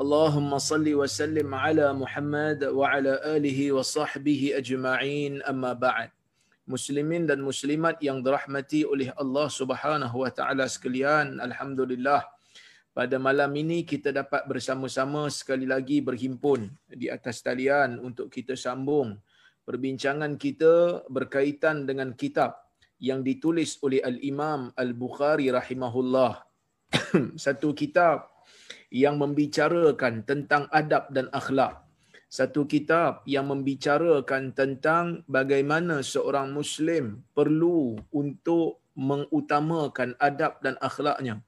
اللهم صل وسلم على محمد وعلى آله وصحبه أجمعين أما بعد Muslimin dan muslimat yang dirahmati oleh Allah Subhanahu wa taala sekalian, alhamdulillah pada malam ini kita dapat bersama-sama sekali lagi berhimpun di atas talian untuk kita sambung perbincangan kita berkaitan dengan kitab yang ditulis oleh Al-Imam Al-Bukhari rahimahullah. Satu kitab yang membicarakan tentang adab dan akhlak satu kitab yang membicarakan tentang bagaimana seorang muslim perlu untuk mengutamakan adab dan akhlaknya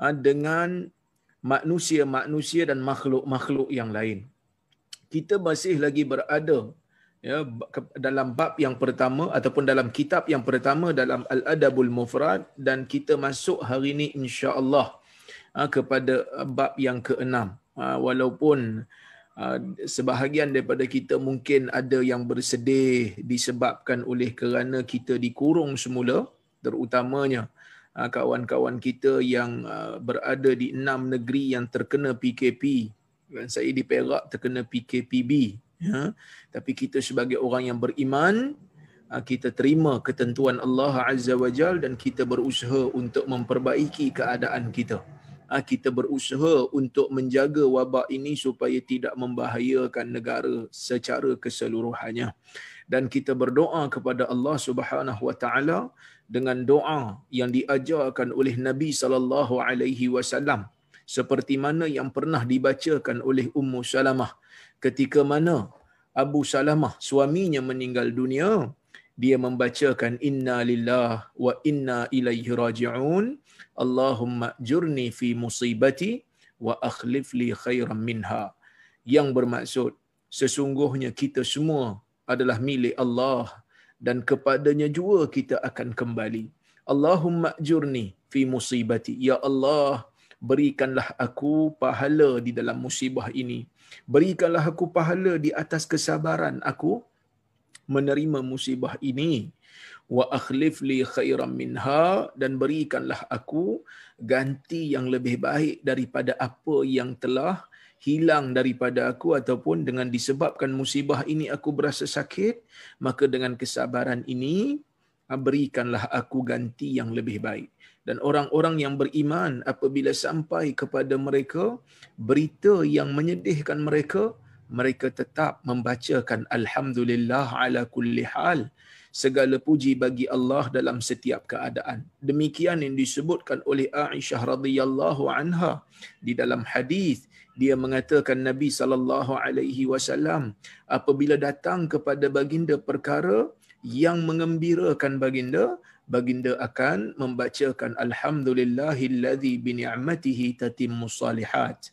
ha, dengan manusia-manusia dan makhluk-makhluk yang lain. Kita masih lagi berada ya dalam bab yang pertama ataupun dalam kitab yang pertama dalam Al-Adabul Mufrad dan kita masuk hari ini insya-Allah kepada bab yang keenam. Ha, walaupun Ah, sebahagian daripada kita mungkin ada yang bersedih disebabkan oleh kerana kita dikurung semula terutamanya kawan-kawan kita yang berada di enam negeri yang terkena PKP dan saya di Perak terkena PKPB ya tapi kita sebagai orang yang beriman kita terima ketentuan Allah Azza wa Jal dan kita berusaha untuk memperbaiki keadaan kita. Ah, kita berusaha untuk menjaga wabak ini supaya tidak membahayakan negara secara keseluruhannya. Dan kita berdoa kepada Allah Subhanahu wa taala dengan doa yang diajarkan oleh Nabi sallallahu alaihi wasallam. Seperti mana yang pernah dibacakan oleh Ummu Salamah. Ketika mana Abu Salamah suaminya meninggal dunia dia membacakan inna lillah wa inna ilaihi raji'un Allahumma jurni fi musibati wa akhlif li khairan minha. Yang bermaksud sesungguhnya kita semua adalah milik Allah dan kepadanya jua kita akan kembali. Allahumma jurni fi musibati. Ya Allah berikanlah aku pahala di dalam musibah ini. Berikanlah aku pahala di atas kesabaran aku menerima musibah ini wa akhlif li khairan minha dan berikanlah aku ganti yang lebih baik daripada apa yang telah hilang daripada aku ataupun dengan disebabkan musibah ini aku berasa sakit maka dengan kesabaran ini ah, berikanlah aku ganti yang lebih baik. Dan orang-orang yang beriman apabila sampai kepada mereka berita yang menyedihkan mereka mereka tetap membacakan alhamdulillah ala kulli hal segala puji bagi Allah dalam setiap keadaan. Demikian yang disebutkan oleh Aisyah radhiyallahu anha di dalam hadis. Dia mengatakan Nabi sallallahu alaihi wasallam apabila datang kepada baginda perkara yang mengembirakan baginda baginda akan membacakan alhamdulillahillazi bi ni'matihi tatimmus salihat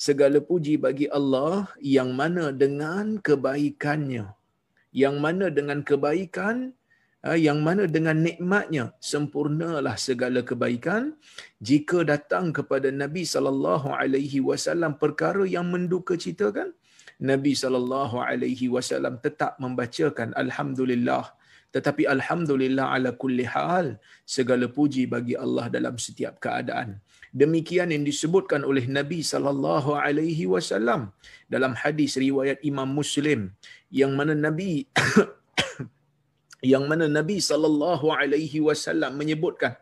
segala puji bagi Allah yang mana dengan kebaikannya yang mana dengan kebaikan ah, yang mana dengan nikmatnya sempurnalah segala kebaikan. Jika datang kepada Nabi sallallahu alaihi wasallam perkara yang menduka citakan Nabi sallallahu alaihi wasallam tetap membacakan alhamdulillah. Tetapi alhamdulillah ala kulli hal segala puji bagi Allah dalam setiap keadaan demikian yang disebutkan oleh Nabi sallallahu alaihi wasallam dalam hadis riwayat Imam Muslim yang mana Nabi yang mana Nabi sallallahu alaihi wasallam menyebutkan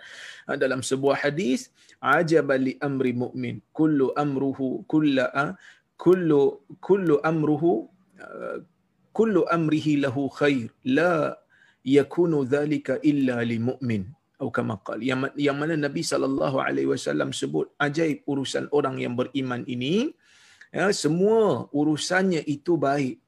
ah, dalam sebuah hadis ajaba li amri mu'min kullu amruhu kulla ah, kullu kullu amruhu ah, kullu amrihi lahu khair la yakunu dhalika illa li mu'min atau kama qala yang, yang mana Nabi sallallahu alaihi wasallam sebut ajaib urusan orang yang beriman ini ya semua urusannya itu baik.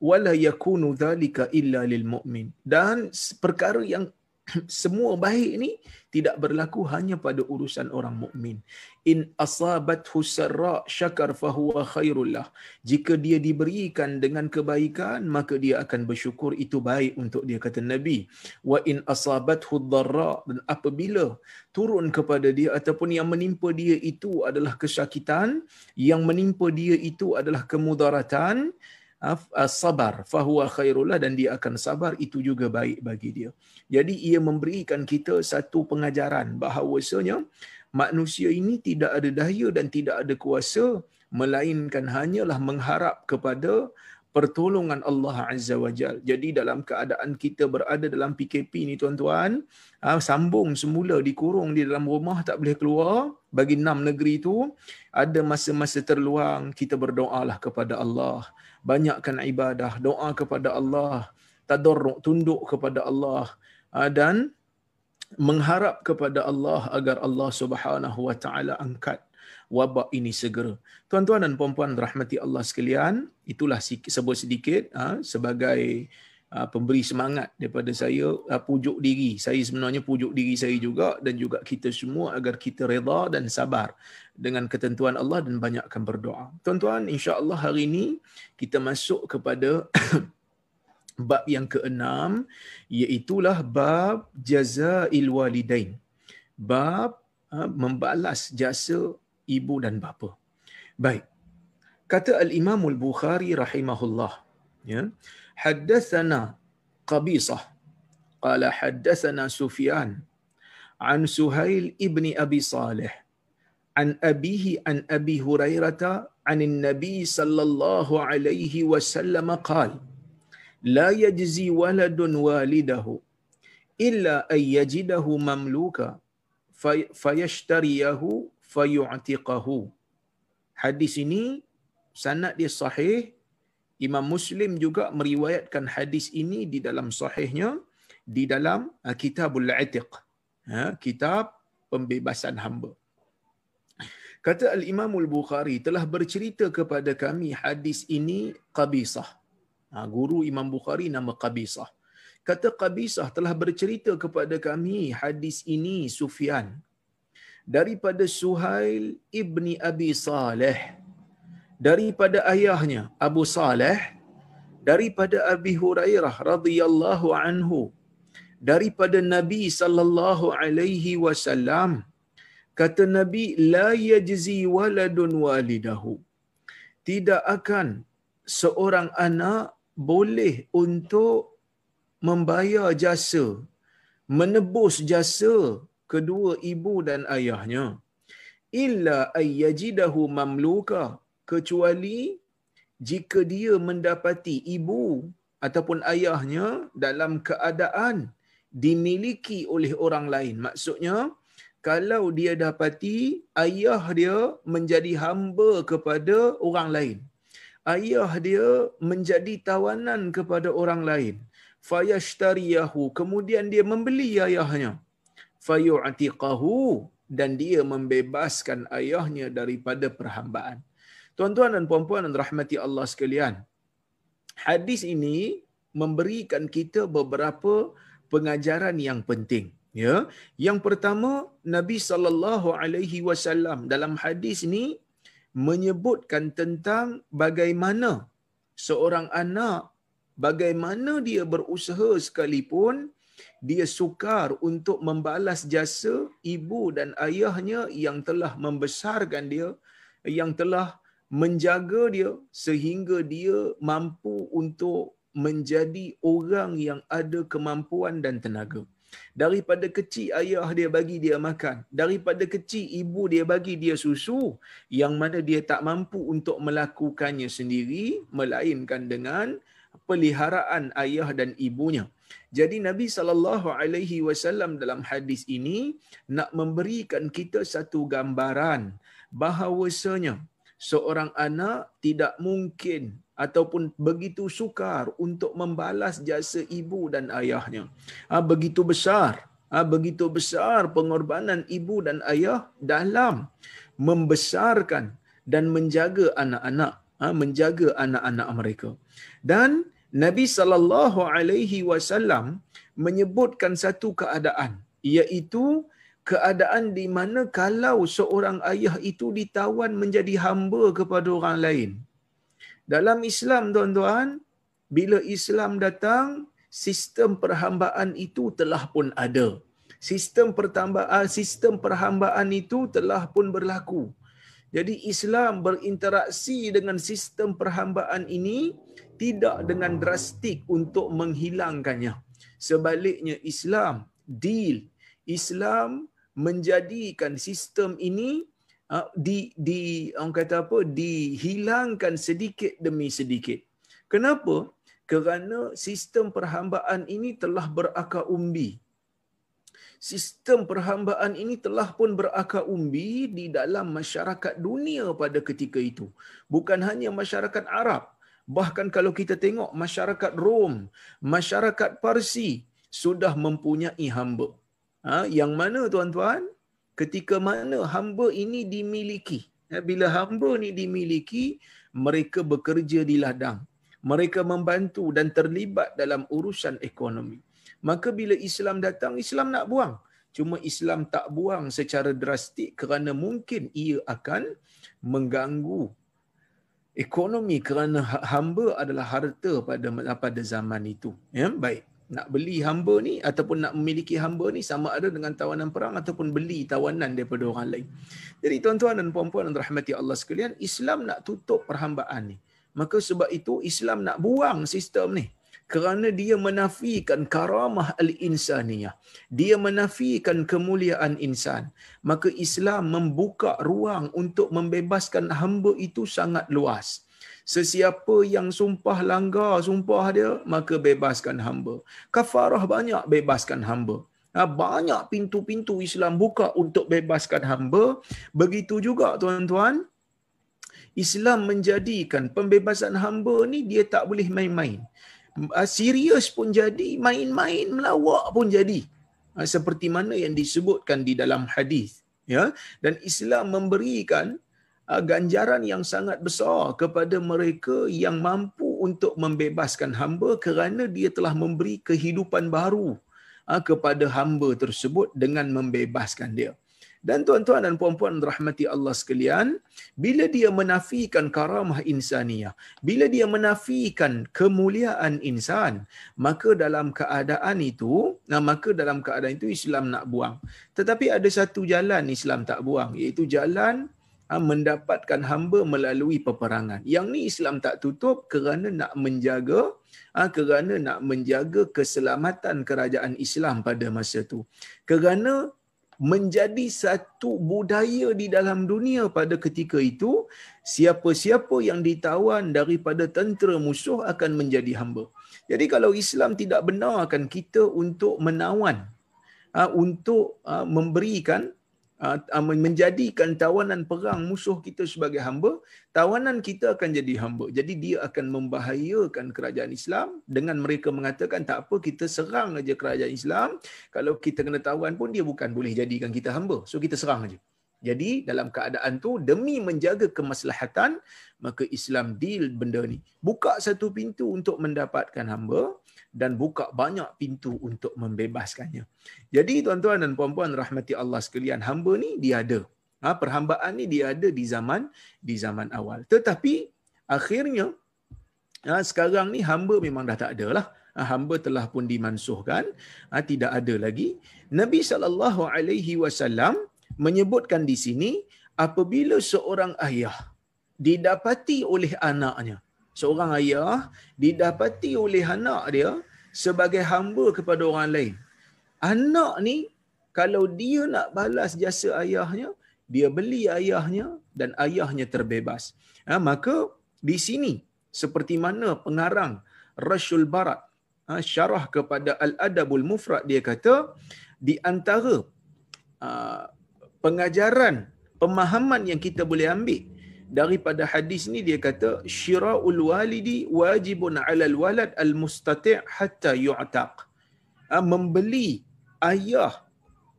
Wala yakunu dhalika illa lil mu'min. Dan perkara yang semua baik ni tidak berlaku hanya pada urusan orang mukmin. In asabat husarra syakar fahuwa khairullah. Jika dia diberikan dengan kebaikan, maka dia akan bersyukur itu baik untuk dia kata Nabi. Wa in asabat hudarra dan apabila turun kepada dia ataupun yang menimpa dia itu adalah kesakitan, yang menimpa dia itu adalah kemudaratan, sabar fahuwa khairullah dan dia akan sabar itu juga baik bagi dia. Jadi ia memberikan kita satu pengajaran bahawasanya manusia ini tidak ada daya dan tidak ada kuasa melainkan hanyalah mengharap kepada pertolongan Allah Azza wa Jal. Jadi dalam keadaan kita berada dalam PKP ni tuan-tuan, sambung semula dikurung di dalam rumah tak boleh keluar bagi enam negeri itu, ada masa-masa terluang kita berdoalah kepada Allah banyakkan ibadah, doa kepada Allah, tadarruk, tunduk kepada Allah ah, dan mengharap kepada Allah agar Allah Subhanahu wa taala angkat wabak ini segera. Tuan-tuan dan puan-puan rahmati Allah sekalian, itulah sebut sedikit ah, sebagai pemberi semangat daripada saya uh, pujuk diri saya sebenarnya pujuk diri saya juga dan juga kita semua agar kita reda dan sabar dengan ketentuan Allah dan banyakkan berdoa. Tuan-tuan, insya-Allah hari ini kita masuk kepada bab yang keenam iaitu bab jazail walidain. Bab uh, membalas jasa ibu dan bapa. Baik. Kata Al-Imam Al-Bukhari rahimahullah, ya. حدثنا قبيصة قال حدثنا سفيان عن سهيل ابن أبي صالح عن أبيه عن أبي هريرة عن النبي صلى الله عليه وسلم قال لا يجزي ولد والده إلا أن يجده مملوكا فيشتريه فيعتقه. Hadis ini sanad dia sahih Imam Muslim juga meriwayatkan hadis ini di dalam sahihnya di dalam uh, Kitabul Atiq. Ha, kitab pembebasan hamba. Kata Al-Imam Al-Bukhari telah bercerita kepada kami hadis ini Qabisah. Ha, guru Imam Bukhari nama Qabisah. Kata Qabisah telah bercerita kepada kami hadis ini Sufyan. Daripada Suhail ibni Abi Saleh daripada ayahnya Abu Saleh daripada Abi Hurairah radhiyallahu anhu daripada Nabi sallallahu alaihi wasallam kata Nabi la yajzi waladun walidahu. Tidak akan seorang anak boleh untuk membayar jasa menebus jasa kedua ibu dan ayahnya. Illa ayyajidahu mamluka kecuali jika dia mendapati ibu ataupun ayahnya dalam keadaan dimiliki oleh orang lain. Maksudnya, kalau dia dapati ayah dia menjadi hamba kepada orang lain. Ayah dia menjadi tawanan kepada orang lain. Fayashtariyahu. Kemudian dia membeli ayahnya. Fayu'atiqahu. Dan dia membebaskan ayahnya daripada perhambaan. Tuan-tuan dan puan-puan dan rahmati Allah sekalian. Hadis ini memberikan kita beberapa pengajaran yang penting. Ya, yang pertama Nabi sallallahu alaihi wasallam dalam hadis ini menyebutkan tentang bagaimana seorang anak bagaimana dia berusaha sekalipun dia sukar untuk membalas jasa ibu dan ayahnya yang telah membesarkan dia yang telah menjaga dia sehingga dia mampu untuk menjadi orang yang ada kemampuan dan tenaga. Daripada kecil ayah dia bagi dia makan. Daripada kecil ibu dia bagi dia susu. Yang mana dia tak mampu untuk melakukannya sendiri. Melainkan dengan peliharaan ayah dan ibunya. Jadi Nabi saw dalam hadis ini nak memberikan kita satu gambaran bahawasanya seorang anak tidak mungkin ataupun begitu sukar untuk membalas jasa ibu dan ayahnya. Ha, begitu besar, ha, begitu besar pengorbanan ibu dan ayah dalam membesarkan dan menjaga anak-anak, ha, menjaga anak-anak mereka. Dan Nabi sallallahu alaihi wasallam menyebutkan satu keadaan iaitu keadaan di mana kalau seorang ayah itu ditawan menjadi hamba kepada orang lain. Dalam Islam tuan-tuan, bila Islam datang, sistem perhambaan itu telah pun ada. Sistem pertambahan sistem perhambaan itu telah pun berlaku. Jadi Islam berinteraksi dengan sistem perhambaan ini tidak dengan drastik untuk menghilangkannya. Sebaliknya Islam deal Islam menjadikan sistem ini uh, di di orang kata apa dihilangkan sedikit demi sedikit. Kenapa? Kerana sistem perhambaan ini telah berakar umbi. Sistem perhambaan ini telah pun berakar umbi di dalam masyarakat dunia pada ketika itu. Bukan hanya masyarakat Arab. Bahkan kalau kita tengok masyarakat Rom, masyarakat Parsi sudah mempunyai hamba. Ha, yang mana tuan-tuan? Ketika mana hamba ini dimiliki. Ha, bila hamba ini dimiliki, mereka bekerja di ladang. Mereka membantu dan terlibat dalam urusan ekonomi. Maka bila Islam datang, Islam nak buang. Cuma Islam tak buang secara drastik kerana mungkin ia akan mengganggu ekonomi kerana ha-, hamba adalah harta pada pada zaman itu. Ya, baik nak beli hamba ni ataupun nak memiliki hamba ni sama ada dengan tawanan perang ataupun beli tawanan daripada orang lain. Jadi tuan-tuan dan puan-puan yang rahmati Allah sekalian, Islam nak tutup perhambaan ni. Maka sebab itu Islam nak buang sistem ni. Kerana dia menafikan karamah al-insaniyah. Dia menafikan kemuliaan insan. Maka Islam membuka ruang untuk membebaskan hamba itu sangat luas. Sesiapa yang sumpah langgar sumpah dia, maka bebaskan hamba. Kafarah banyak bebaskan hamba. Ha, banyak pintu-pintu Islam buka untuk bebaskan hamba. Begitu juga tuan-tuan, Islam menjadikan pembebasan hamba ni dia tak boleh main-main. Ha, serius pun jadi, main-main melawak pun jadi. Ha, seperti mana yang disebutkan di dalam hadis. Ya, dan Islam memberikan ganjaran yang sangat besar kepada mereka yang mampu untuk membebaskan hamba kerana dia telah memberi kehidupan baru ah, kepada hamba tersebut dengan membebaskan dia. Dan tuan-tuan dan puan-puan rahmati Allah sekalian, bila dia menafikan karamah insaniyah, bila dia menafikan kemuliaan insan, maka dalam keadaan itu, nah maka dalam keadaan itu Islam nak buang. Tetapi ada satu jalan Islam tak buang, iaitu jalan mendapatkan hamba melalui peperangan. Yang ni Islam tak tutup kerana nak menjaga ha, kerana nak menjaga keselamatan kerajaan Islam pada masa itu. Kerana menjadi satu budaya di dalam dunia pada ketika itu, siapa-siapa yang ditawan daripada tentera musuh akan menjadi hamba. Jadi kalau Islam tidak benarkan kita untuk menawan, ha, untuk memberikan Ah, ah, menjadikan tawanan perang musuh kita sebagai hamba, tawanan kita akan jadi hamba. Jadi dia akan membahayakan kerajaan Islam dengan mereka mengatakan tak apa kita serang aja kerajaan Islam. Kalau kita kena tawan pun dia bukan boleh jadikan kita hamba. So kita serang aja. Jadi dalam keadaan tu demi menjaga kemaslahatan maka Islam deal benda ni. Buka satu pintu untuk mendapatkan hamba dan buka banyak pintu untuk membebaskannya. Jadi tuan-tuan dan puan-puan rahmati Allah sekalian, hamba ni dia ada. Ha, perhambaan ni dia ada di zaman di zaman awal. Tetapi akhirnya ha, sekarang ni hamba memang dah tak ada lah. Ha, hamba telah pun dimansuhkan, ha, tidak ada lagi. Nabi saw menyebutkan di sini apabila seorang ayah didapati oleh anaknya seorang ayah didapati oleh anak dia sebagai hamba kepada orang lain. Anak ni kalau dia nak balas jasa ayahnya, dia beli ayahnya dan ayahnya terbebas. Ha, maka di sini seperti mana pengarang Rashul Barat ha, syarah kepada Al-Adabul Mufrad dia kata di antara uh, pengajaran pemahaman yang kita boleh ambil daripada hadis ni dia kata syira'ul walidi wajibun 'alal walad al mustati' hatta yu'taq. Ha, membeli ayah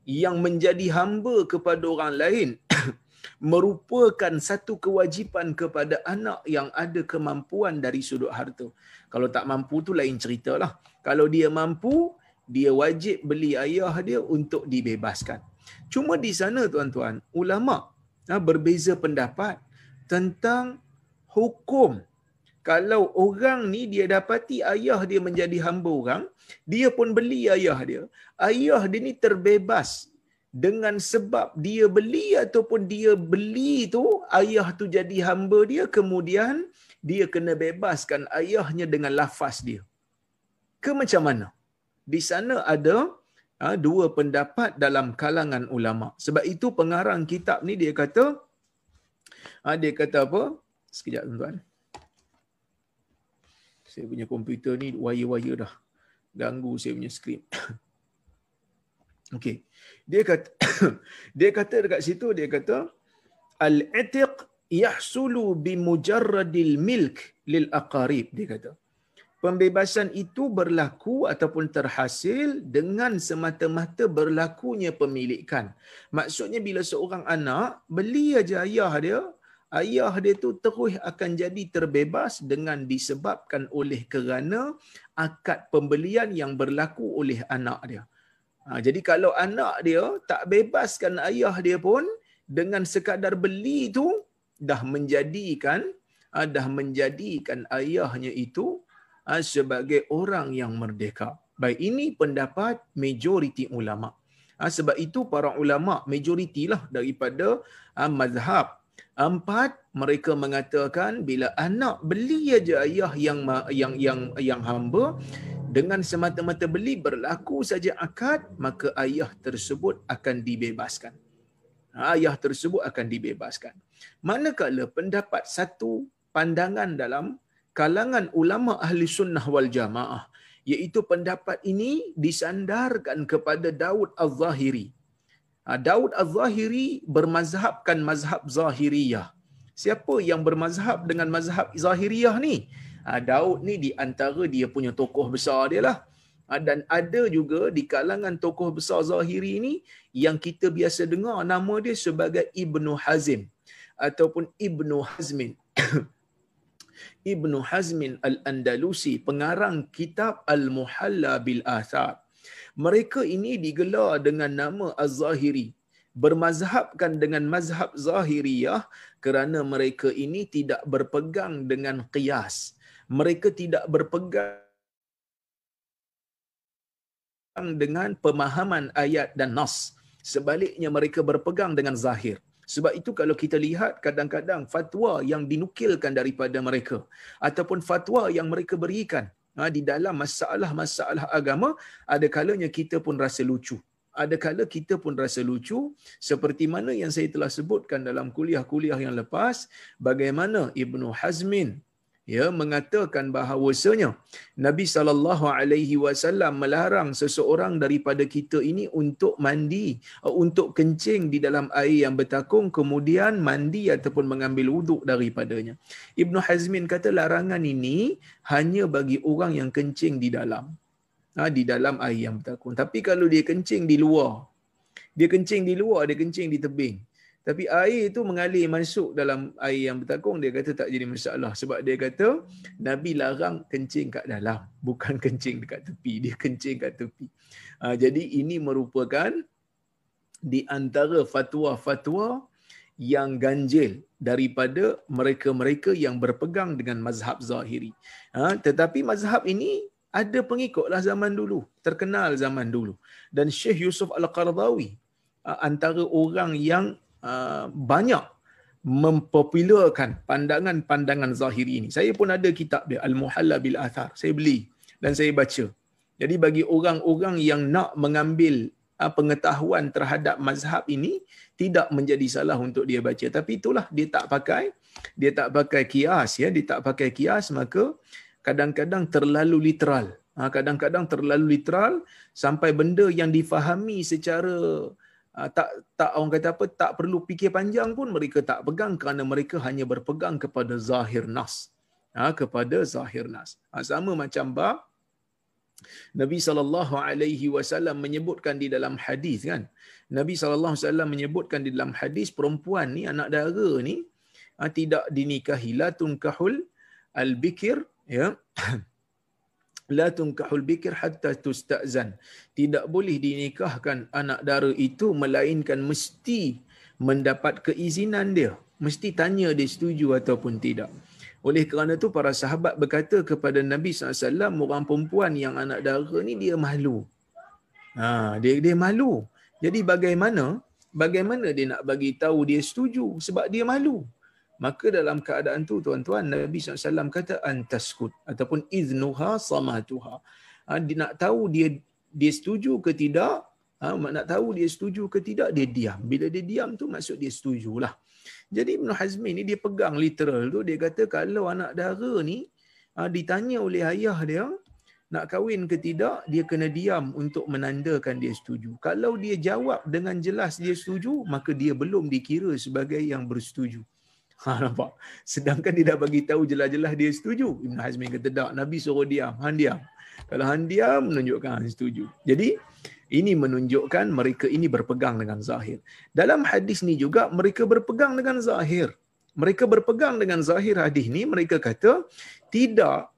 yang menjadi hamba kepada orang lain merupakan satu kewajipan kepada anak yang ada kemampuan dari sudut harta. Kalau tak mampu tu lain ceritalah. Kalau dia mampu, dia wajib beli ayah dia untuk dibebaskan. Cuma di sana tuan-tuan, ulama ha, berbeza pendapat tentang hukum kalau orang ni dia dapati ayah dia menjadi hamba orang, dia pun beli ayah dia. Ayah dia ni terbebas dengan sebab dia beli ataupun dia beli tu ayah tu jadi hamba dia kemudian dia kena bebaskan ayahnya dengan lafaz dia. Ke macam mana? Di sana ada dua pendapat dalam kalangan ulama. Sebab itu pengarang kitab ni dia kata ha, dia kata apa? Sekejap tuan-tuan. Saya punya komputer ni wire-wire dah ganggu saya punya skrin. Okey. Dia kata dia kata dekat situ dia kata al-itiq yahsulu bi mujarradil milk lil aqarib dia kata. Pembebasan itu berlaku ataupun terhasil dengan semata-mata berlakunya pemilikan. Maksudnya bila seorang anak beli aja ayah dia, ayah dia tu terus akan jadi terbebas dengan disebabkan oleh kerana akad pembelian yang berlaku oleh anak dia. Ha, jadi kalau anak dia tak bebaskan ayah dia pun dengan sekadar beli tu dah menjadikan ha, dah menjadikan ayahnya itu sebagai orang yang merdeka. Baik ini pendapat majoriti ulama. Ha, sebab itu para ulama majoritilah daripada ha, mazhab Empat, mereka mengatakan bila anak beli aja ayah yang yang yang yang hamba dengan semata-mata beli berlaku saja akad maka ayah tersebut akan dibebaskan. Ayah tersebut akan dibebaskan. Manakala pendapat satu pandangan dalam kalangan ulama ahli sunnah wal jamaah iaitu pendapat ini disandarkan kepada Daud al-Zahiri Ha, Daud Az-Zahiri bermazhabkan mazhab Zahiriyah. Siapa yang bermazhab dengan mazhab Zahiriyah ni? Ha, Daud ni di antara dia punya tokoh besar dia lah. Ha, dan ada juga di kalangan tokoh besar Zahiri ni yang kita biasa dengar nama dia sebagai Ibnu Hazim ataupun Ibnu Hazmin. Ibnu Hazmin Al-Andalusi, pengarang kitab Al-Muhalla bil Athar mereka ini digelar dengan nama Az-Zahiri bermazhabkan dengan mazhab Zahiriyah kerana mereka ini tidak berpegang dengan qiyas. Mereka tidak berpegang dengan pemahaman ayat dan nas. Sebaliknya mereka berpegang dengan zahir sebab itu kalau kita lihat kadang-kadang fatwa yang dinukilkan daripada mereka ataupun fatwa yang mereka berikan ha, di dalam masalah-masalah agama ada kalanya kita pun rasa lucu. Ada kala kita pun rasa lucu seperti mana yang saya telah sebutkan dalam kuliah-kuliah yang lepas bagaimana Ibnu Hazmin ya mengatakan bahawasanya Nabi sallallahu alaihi wasallam melarang seseorang daripada kita ini untuk mandi uh, untuk kencing di dalam air yang bertakung kemudian mandi ataupun mengambil wuduk daripadanya. Ibnu Hazmin kata larangan ini hanya bagi orang yang kencing di dalam. Ha, di dalam air yang bertakung. Tapi kalau dia kencing di luar dia kencing di luar dia kencing di tebing tapi air itu mengalir masuk dalam air yang bertakung, dia kata tak jadi masalah. Sebab dia kata, Nabi larang kencing kat dalam. Bukan kencing dekat tepi. Dia kencing kat tepi. Ha, jadi ini merupakan di antara fatwa-fatwa yang ganjil daripada mereka-mereka yang berpegang dengan mazhab zahiri. Ha, tetapi mazhab ini ada pengikutlah zaman dulu. Terkenal zaman dulu. Dan Syekh Yusuf Al-Qardawi, ha, antara orang yang Uh, banyak mempopularkan pandangan-pandangan zahiri ini. Saya pun ada kitab dia Al-Muhalla bil Athar. Saya beli dan saya baca. Jadi bagi orang-orang yang nak mengambil uh, pengetahuan terhadap mazhab ini tidak menjadi salah untuk dia baca. Tapi itulah dia tak pakai dia tak pakai kias ya, dia tak pakai kias maka kadang-kadang terlalu literal. Ha, kadang-kadang terlalu literal sampai benda yang difahami secara tak tak orang kata apa tak perlu fikir panjang pun mereka tak pegang kerana mereka hanya berpegang kepada zahir nas. Ha, kepada zahir nas. Ha, sama macam bab Nabi sallallahu alaihi wasallam menyebutkan di dalam hadis kan. Nabi sallallahu alaihi wasallam menyebutkan di dalam hadis perempuan ni anak dara ni ha, tidak dinikahi. La tunkahul al bikir ya la tunkahul bikir hatta tustazan tidak boleh dinikahkan anak dara itu melainkan mesti mendapat keizinan dia mesti tanya dia setuju ataupun tidak oleh kerana itu para sahabat berkata kepada Nabi SAW, orang perempuan yang anak dara ni dia malu. Ha, dia dia malu. Jadi bagaimana? Bagaimana dia nak bagi tahu dia setuju sebab dia malu. Maka dalam keadaan tu tuan-tuan Nabi SAW kata antaskut ataupun iznuha samatuha. Ha, dia nak tahu dia dia setuju ke tidak? Ha, nak tahu dia setuju ke tidak dia diam. Bila dia diam tu maksud dia setujulah. Jadi Ibn Hazmi ni dia pegang literal tu dia kata kalau anak dara ni ha, ditanya oleh ayah dia nak kahwin ke tidak dia kena diam untuk menandakan dia setuju. Kalau dia jawab dengan jelas dia setuju maka dia belum dikira sebagai yang bersetuju. Ha nampak. Sedangkan dia dah bagi tahu jelas-jelas dia setuju. Ibn Hazmi kata tak, Nabi suruh diam, han diam. Kalau han diam menunjukkan han setuju. Jadi ini menunjukkan mereka ini berpegang dengan zahir. Dalam hadis ni juga mereka berpegang dengan zahir. Mereka berpegang dengan zahir hadis ni mereka kata tidak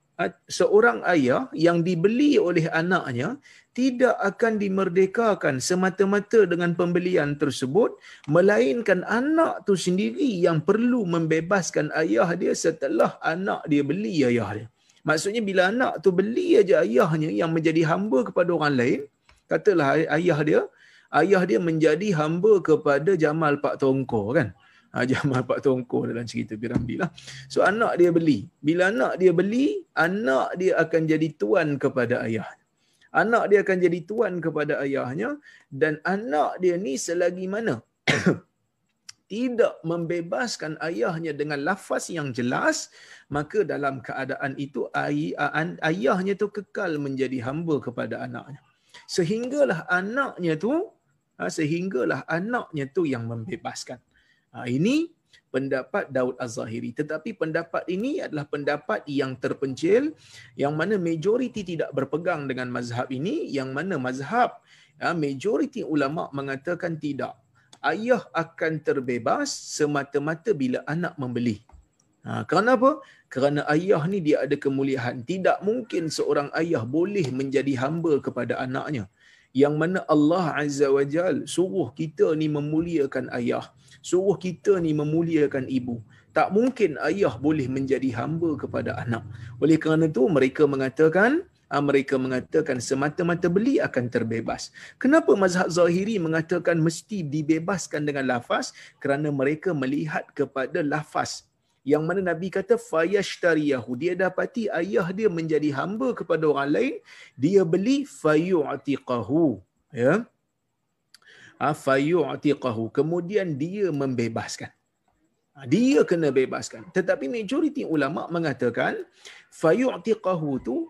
seorang ayah yang dibeli oleh anaknya tidak akan dimerdekakan semata-mata dengan pembelian tersebut melainkan anak tu sendiri yang perlu membebaskan ayah dia setelah anak dia beli ayah dia. Maksudnya bila anak tu beli aja ayahnya yang menjadi hamba kepada orang lain, katalah ayah dia ayah dia menjadi hamba kepada Jamal Pak Tongko kan ha, Jamal Pak Tongko dalam cerita Piramli lah. So anak dia beli. Bila anak dia beli anak dia akan jadi tuan kepada ayah. Anak dia akan jadi tuan kepada ayahnya dan anak dia ni selagi mana tidak membebaskan ayahnya dengan lafaz yang jelas maka dalam keadaan itu ayahnya tu kekal menjadi hamba kepada anaknya. Sehinggalah anaknya tu ha, sehinggalah anaknya tu yang membebaskan. Ha, ini pendapat Daud Az-Zahiri. Tetapi pendapat ini adalah pendapat yang terpencil yang mana majoriti tidak berpegang dengan mazhab ini yang mana mazhab ha, majoriti ulama mengatakan tidak. Ayah akan terbebas semata-mata bila anak membeli. Ha, kerana apa? Kerana ayah ni dia ada kemuliaan. Tidak mungkin seorang ayah boleh menjadi hamba kepada anaknya. Yang mana Allah Azza wa Jal suruh kita ni memuliakan ayah. Suruh kita ni memuliakan ibu. Tak mungkin ayah boleh menjadi hamba kepada anak. Oleh kerana itu mereka mengatakan, ha, mereka mengatakan semata-mata beli akan terbebas. Kenapa mazhab zahiri mengatakan mesti dibebaskan dengan lafaz? Kerana mereka melihat kepada lafaz yang mana Nabi kata fayashtariyahu dia dapati ayah dia menjadi hamba kepada orang lain dia beli fayu'tiqahu ya fayu'tiqahu kemudian dia membebaskan. Dia kena bebaskan. Tetapi majoriti ulama mengatakan fayu'tiqahu tu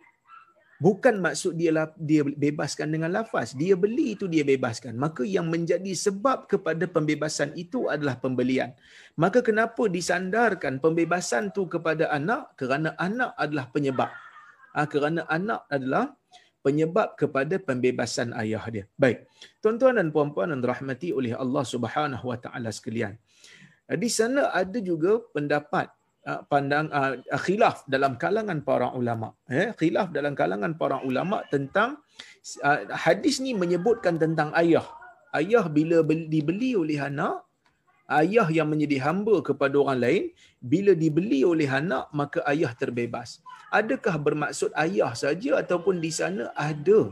bukan maksud dia dia bebaskan dengan lafaz. Dia beli itu dia bebaskan. Maka yang menjadi sebab kepada pembebasan itu adalah pembelian. Maka kenapa disandarkan pembebasan tu kepada anak? Kerana anak adalah penyebab. Ha, kerana anak adalah penyebab kepada pembebasan ayah dia. Baik. Tuan-tuan dan puan-puan yang dirahmati oleh Allah Subhanahu wa taala sekalian. Di sana ada juga pendapat Ah, pandang uh, khilaf dalam kalangan para ulama. Eh khilaf dalam kalangan para ulama tentang hadis ni menyebutkan tentang ayah. Ayah bila dibeli oleh anak ayah yang menjadi hamba kepada orang lain bila dibeli oleh anak maka ayah terbebas adakah bermaksud ayah saja ataupun di sana ada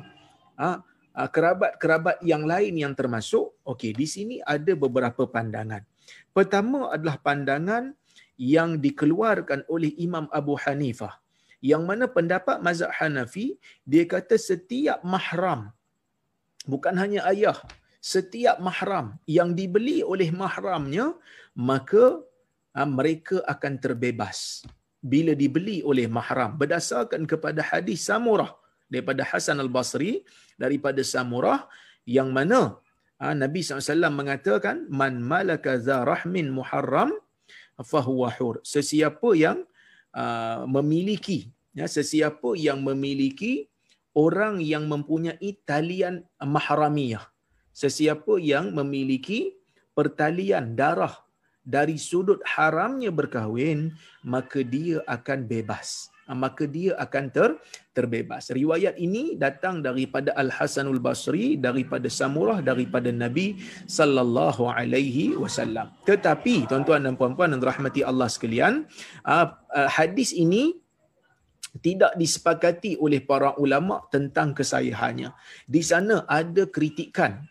uh, kerabat-kerabat yang lain yang termasuk okey di sini ada beberapa pandangan pertama adalah pandangan yang dikeluarkan oleh Imam Abu Hanifah. Yang mana pendapat mazhab Hanafi, dia kata setiap mahram, bukan hanya ayah, setiap mahram yang dibeli oleh mahramnya, maka ha, mereka akan terbebas bila dibeli oleh mahram. Berdasarkan kepada hadis Samurah daripada Hasan Al-Basri, daripada Samurah, yang mana ha, Nabi SAW mengatakan, Man malaka za rahmin muharram, fahuwa hur. Sesiapa yang uh, memiliki ya sesiapa yang memiliki orang yang mempunyai talian mahramiyah. Sesiapa yang memiliki pertalian darah dari sudut haramnya berkahwin maka dia akan bebas. Ah, maka dia akan ter terbebas. Riwayat ini datang daripada Al Hasanul Basri daripada Samurah daripada Nabi sallallahu alaihi wasallam. Tetapi tuan-tuan dan puan-puan dan rahmati Allah sekalian ah, ah, hadis ini tidak disepakati oleh para ulama tentang kesahihannya. Di sana ada kritikan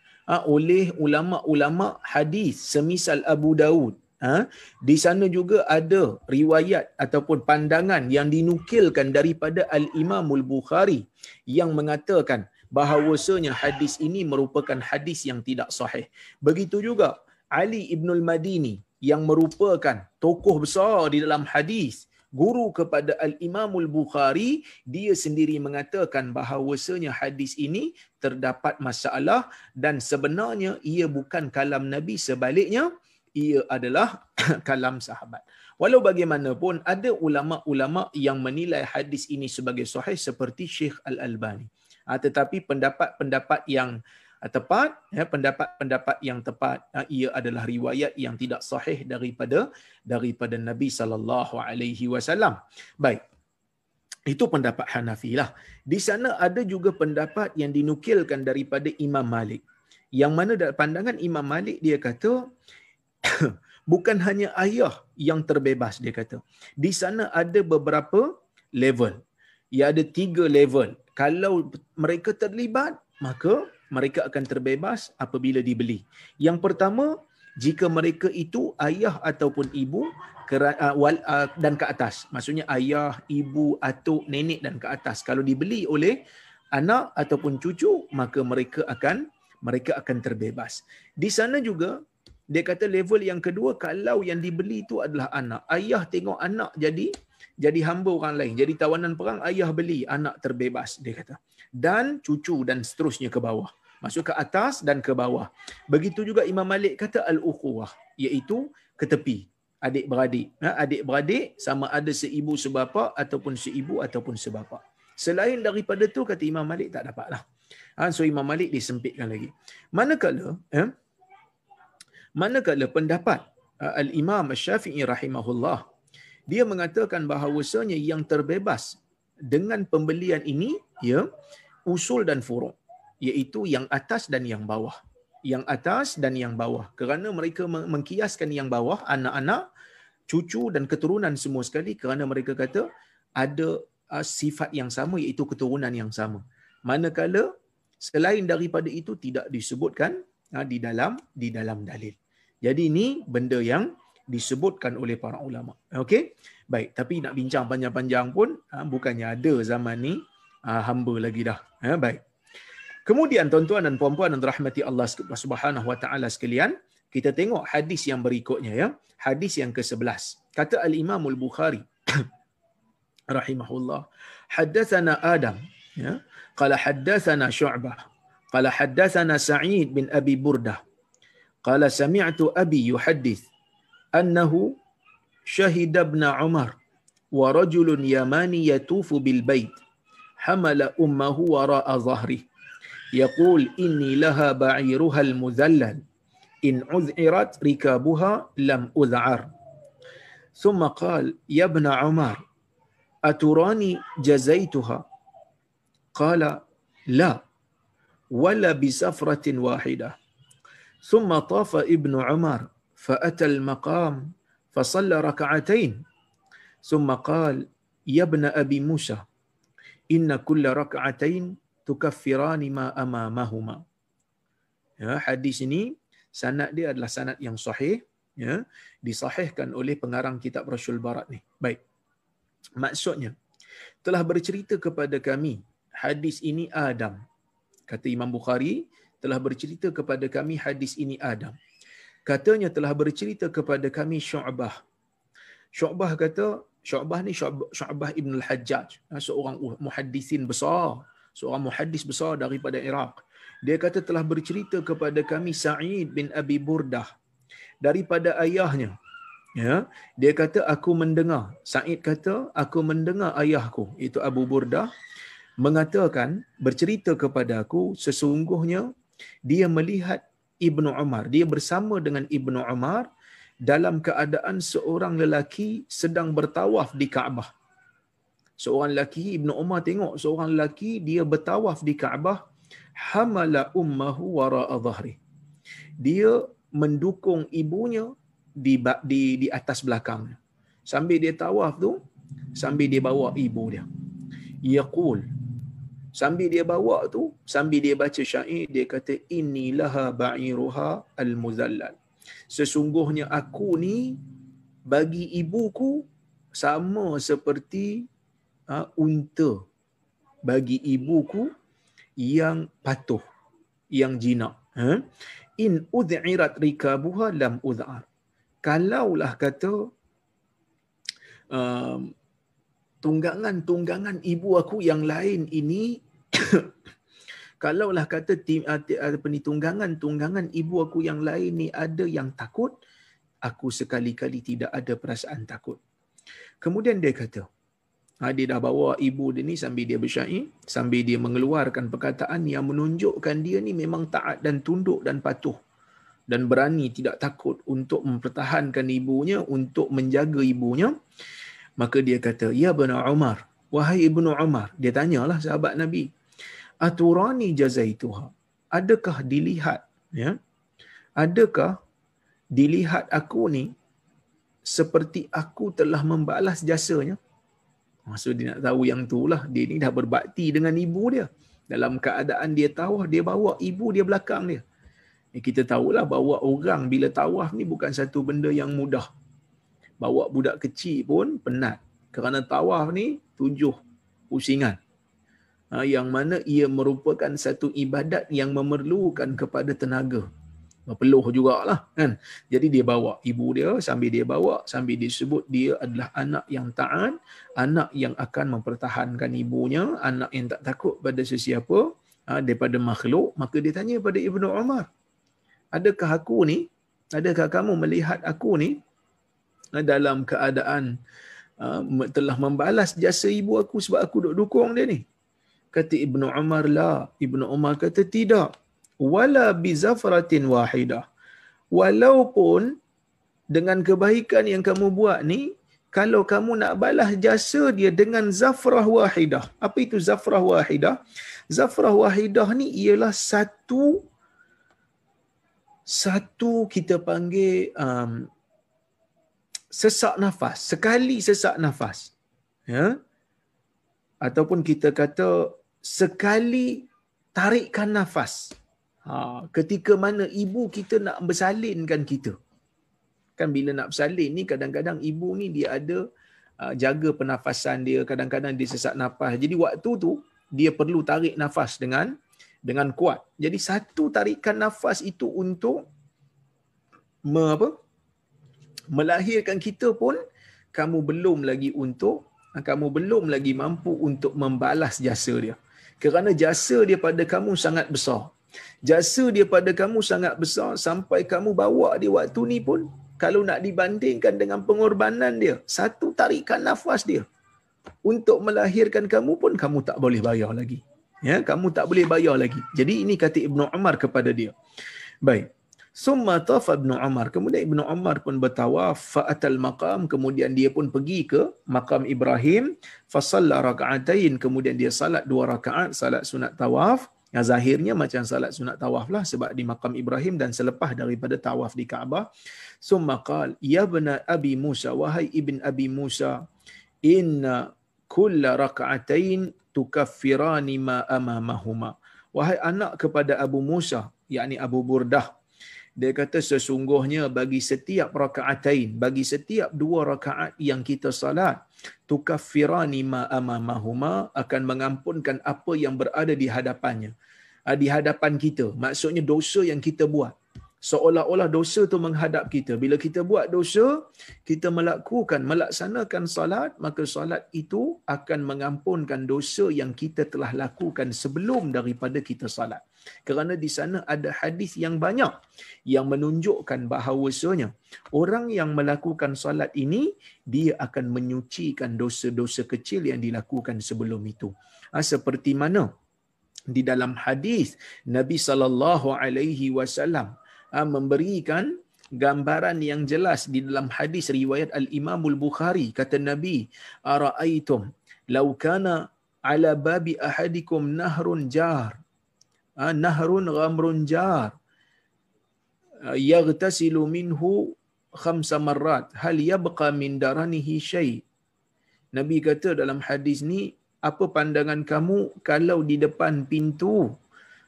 oleh ulama-ulama hadis semisal Abu Daud Ha? Di sana juga ada riwayat ataupun pandangan yang dinukilkan daripada Al-Imamul Bukhari yang mengatakan bahawasanya hadis ini merupakan hadis yang tidak sahih. Begitu juga Ali Ibnul Madini yang merupakan tokoh besar di dalam hadis guru kepada Al-Imamul Bukhari dia sendiri mengatakan bahawasanya hadis ini terdapat masalah dan sebenarnya ia bukan kalam Nabi sebaliknya ia adalah kalam sahabat. Walau bagaimanapun ada ulama-ulama yang menilai hadis ini sebagai sahih seperti Syekh Al-Albani. Ha, tetapi pendapat-pendapat yang ha, tepat, ya, pendapat-pendapat yang tepat, ha, ia adalah riwayat yang tidak sahih daripada daripada Nabi sallallahu alaihi wasallam. Baik. Itu pendapat Hanafi lah. Di sana ada juga pendapat yang dinukilkan daripada Imam Malik. Yang mana dalam pandangan Imam Malik dia kata bukan hanya ayah yang terbebas dia kata. Di sana ada beberapa level. Ya ada tiga level. Kalau mereka terlibat, maka mereka akan terbebas apabila dibeli. Yang pertama, jika mereka itu ayah ataupun ibu uh, uh, dan ke atas. Maksudnya ayah, ibu, atuk, nenek dan ke atas. Kalau dibeli oleh anak ataupun cucu, maka mereka akan mereka akan terbebas. Di sana juga dia kata level yang kedua kalau yang dibeli itu adalah anak. Ayah tengok anak jadi jadi hamba orang lain, jadi tawanan perang, ayah beli, anak terbebas dia kata. Dan cucu dan seterusnya ke bawah. Masuk ke atas dan ke bawah. Begitu juga Imam Malik kata al-ukhuwah, iaitu ke tepi. Adik-beradik. Ha, adik-beradik sama ada seibu sebapa ataupun seibu ataupun sebapa. Selain daripada tu kata Imam Malik tak dapatlah. Ha, so Imam Malik disempitkan lagi. Manakala eh, Manakala pendapat uh, Al-Imam Syafi'i rahimahullah, dia mengatakan bahawasanya yang terbebas dengan pembelian ini, ya, usul dan furuk, iaitu yang atas dan yang bawah. Yang atas dan yang bawah. Kerana mereka mengkiaskan yang bawah, anak-anak, cucu dan keturunan semua sekali kerana mereka kata ada uh, sifat yang sama iaitu keturunan yang sama. Manakala selain daripada itu tidak disebutkan uh, di dalam di dalam dalil. Jadi ini benda yang disebutkan oleh para ulama. Okey. Baik, tapi nak bincang panjang-panjang pun ha, bukannya ada zaman ni ha, hamba lagi dah. Ha, baik. Kemudian tuan-tuan dan puan-puan yang dirahmati Allah Subhanahu Wa Taala sekalian, kita tengok hadis yang berikutnya ya. Hadis yang ke-11. Kata Al-Imam Al-Bukhari rahimahullah, "Haddatsana Adam" ya. Qala حدثنا Syu'bah. Qala حدثنا Sa'id bin Abi Burdah. Qala sami'tu Abi يحدث أنه شهد ابن عمر ورجل يماني يطوف بالبيت حمل أمه وراء ظهره. يقول إني لها بعيرها المذلل إن عذعرت ركابها لم أذعر. ثم قال يا ابن عمر أتراني جزيتها قال لا ولا بسفرة واحدة. ثم طاف ابن عمر فأتى المقام فصلى ركعتين ثم قال يا ابن أبي موسى إن كل ركعتين تكفران ما أمامهما ya, hadis ini sanad dia adalah sanad yang sahih ya disahihkan oleh pengarang kitab Rasul Barat ni baik maksudnya telah bercerita kepada kami hadis ini Adam kata Imam Bukhari telah bercerita kepada kami hadis ini Adam. Katanya telah bercerita kepada kami Syu'bah. Syu'bah kata, Syu'bah ni Syu'bah Ibn al-Hajjaj. Ha, seorang muhaddisin besar. Seorang muhaddis besar daripada Iraq. Dia kata telah bercerita kepada kami Sa'id bin Abi Burdah. Daripada ayahnya. Ya, dia kata aku mendengar. Sa'id kata aku mendengar ayahku. Itu Abu Burdah. Mengatakan, bercerita kepada aku sesungguhnya dia melihat Ibnu Umar. Dia bersama dengan Ibnu Umar dalam keadaan seorang lelaki sedang bertawaf di Kaabah. Seorang lelaki Ibnu Umar tengok seorang lelaki dia bertawaf di Kaabah hamala ummahu wara'a dhahri. Dia mendukung ibunya di di di atas belakangnya. Sambil dia tawaf tu, sambil dia bawa ibu dia. Yaqul Sambil dia bawa tu, sambil dia baca syair, dia kata, Inilaha ba'iruha al-muzallal. Sesungguhnya aku ni, bagi ibuku, sama seperti uh, unta bagi ibuku yang patuh, yang jinak. Ha? In ud'irat rikabuha lam ud'ar. Kalaulah kata, um, tunggangan-tunggangan ibu aku yang lain ini kalaulah kata tim apa ni tunggangan-tunggangan ibu aku yang lain ni ada yang takut aku sekali-kali tidak ada perasaan takut kemudian dia kata ha, dia dah bawa ibu dia ni sambil dia bersyair sambil dia mengeluarkan perkataan yang menunjukkan dia ni memang taat dan tunduk dan patuh dan berani tidak takut untuk mempertahankan ibunya untuk menjaga ibunya Maka dia kata, Ya Ibn Umar, wahai Ibn Umar. Dia tanyalah sahabat Nabi, Aturani jazaituha. Adakah dilihat, ya? adakah dilihat aku ni seperti aku telah membalas jasanya? Maksud dia nak tahu yang tu lah. Dia ni dah berbakti dengan ibu dia. Dalam keadaan dia tawaf, dia bawa ibu dia belakang dia. Kita tahulah bahawa orang bila tawaf ni bukan satu benda yang mudah bawa budak kecil pun penat kerana tawaf ni tujuh pusingan yang mana ia merupakan satu ibadat yang memerlukan kepada tenaga. Berpeluh jugalah kan? Jadi dia bawa ibu dia sambil dia bawa sambil disebut dia adalah anak yang taat anak yang akan mempertahankan ibunya anak yang tak takut pada sesiapa ha, daripada makhluk maka dia tanya pada Ibnu Umar adakah aku ni? Adakah kamu melihat aku ni? Dalam keadaan telah membalas jasa ibu aku sebab aku duk dukung dia ni. Kata Ibnu Umar la. Ibnu Umar kata tidak. Wala bi zafratin wahidah. Walaupun dengan kebaikan yang kamu buat ni, kalau kamu nak balas jasa dia dengan zafrah wahidah. Apa itu zafrah wahidah? Zafrah wahidah ni ialah satu satu kita panggil um, sesak nafas, sekali sesak nafas. Ya. Ataupun kita kata sekali tarikkan nafas. Ha, ketika mana ibu kita nak bersalinkan kita. Kan bila nak bersalin ni kadang-kadang ibu ni dia ada uh, jaga pernafasan dia, kadang-kadang dia sesak nafas. Jadi waktu tu dia perlu tarik nafas dengan dengan kuat. Jadi satu tarikan nafas itu untuk me, apa? melahirkan kita pun kamu belum lagi untuk kamu belum lagi mampu untuk membalas jasa dia kerana jasa dia pada kamu sangat besar. Jasa dia pada kamu sangat besar sampai kamu bawa dia waktu ni pun kalau nak dibandingkan dengan pengorbanan dia satu tarikan nafas dia. Untuk melahirkan kamu pun kamu tak boleh bayar lagi. Ya kamu tak boleh bayar lagi. Jadi ini kata Ibnu Umar kepada dia. Baik Summa taf Ibn Umar. Kemudian Ibn Umar pun bertawaf fa'atal maqam. Kemudian dia pun pergi ke makam Ibrahim. Fasalla raka'atain. Kemudian dia salat dua rakaat. Salat sunat tawaf. Yang zahirnya macam salat sunat tawaf lah. Sebab di makam Ibrahim dan selepas daripada tawaf di Kaabah. Summa qal. Ya bena Abi Musa. Wahai Ibn Abi Musa. Inna kulla raka'atain tukaffirani ma amamahuma. Wahai anak kepada Abu Musa. yakni Abu Burdah dia kata sesungguhnya bagi setiap rakaatain bagi setiap dua rakaat yang kita salat tukaffirani ma amamahuma akan mengampunkan apa yang berada di hadapannya. Ah, di hadapan kita. Maksudnya dosa yang kita buat seolah-olah dosa tu menghadap kita. Bila kita buat dosa kita melakukan melaksanakan salat maka salat itu akan mengampunkan dosa yang kita telah lakukan sebelum daripada kita salat. Kerana di sana ada hadis yang banyak yang menunjukkan bahawasanya orang yang melakukan solat ini dia akan menyucikan dosa-dosa kecil yang dilakukan sebelum itu. Ha, seperti mana? Di dalam hadis Nabi sallallahu alaihi wasallam memberikan gambaran yang jelas di dalam hadis riwayat Al-Imam Al-Bukhari kata Nabi araaitum law kana ala babi ahadikum nahrun jar. Ha, nahrun ghamrun jar. Yaghtasilu minhu khamsa marrat. Hal yabqa min daranihi shay Nabi kata dalam hadis ni apa pandangan kamu kalau di depan pintu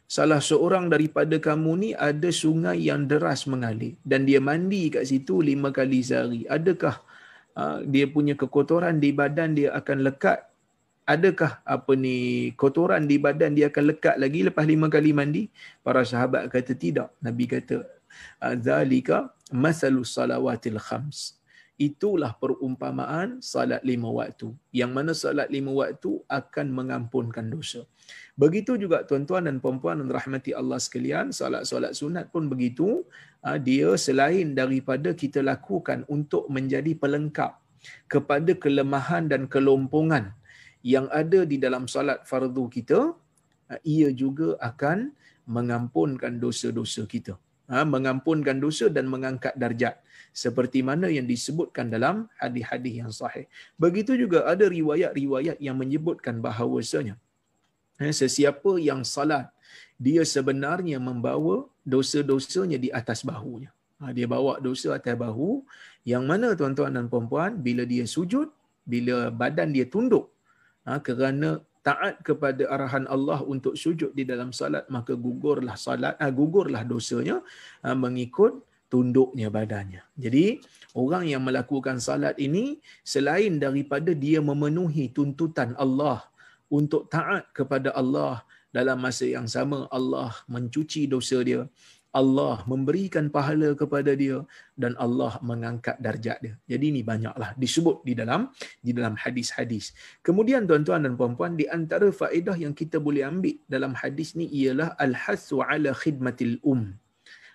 salah seorang daripada kamu ni ada sungai yang deras mengalir dan dia mandi kat situ lima kali sehari. Adakah uh, dia punya kekotoran di badan dia akan lekat? Adakah apa ni kotoran di badan dia akan lekat lagi lepas lima kali mandi? Para sahabat kata tidak. Nabi kata zalika masalus salawatil khams. Itulah perumpamaan salat lima waktu. Yang mana salat lima waktu akan mengampunkan dosa begitu juga tuan-tuan dan puan-puan dan rahmati Allah sekalian salat-salat sunat pun begitu ah, dia selain daripada kita lakukan untuk menjadi pelengkap kepada kelemahan dan kelompongan yang ada di dalam salat fardu kita ah, ia juga akan mengampunkan dosa-dosa kita. Ha, mengampunkan dosa dan mengangkat darjat. Seperti mana yang disebutkan dalam hadis-hadis yang sahih. Begitu juga ada riwayat-riwayat yang menyebutkan bahawasanya. ha, sesiapa yang salat dia sebenarnya membawa dosa-dosanya di atas bahunya. Ha, dia bawa dosa atas bahu yang mana tuan-tuan dan puan-puan bila dia sujud, bila badan dia tunduk ha, kerana taat kepada arahan Allah untuk sujud di dalam salat maka gugurlah salat ah, gugurlah dosanya mengikut tunduknya badannya. Jadi orang yang melakukan salat ini selain daripada dia memenuhi tuntutan Allah untuk taat kepada Allah dalam masa yang sama Allah mencuci dosa dia Allah memberikan pahala kepada dia dan Allah mengangkat darjat dia. Jadi ini banyaklah disebut di dalam di dalam hadis-hadis. Kemudian tuan-tuan dan puan-puan di antara faedah yang kita boleh ambil dalam hadis ni ialah al-hasu ala khidmatil um.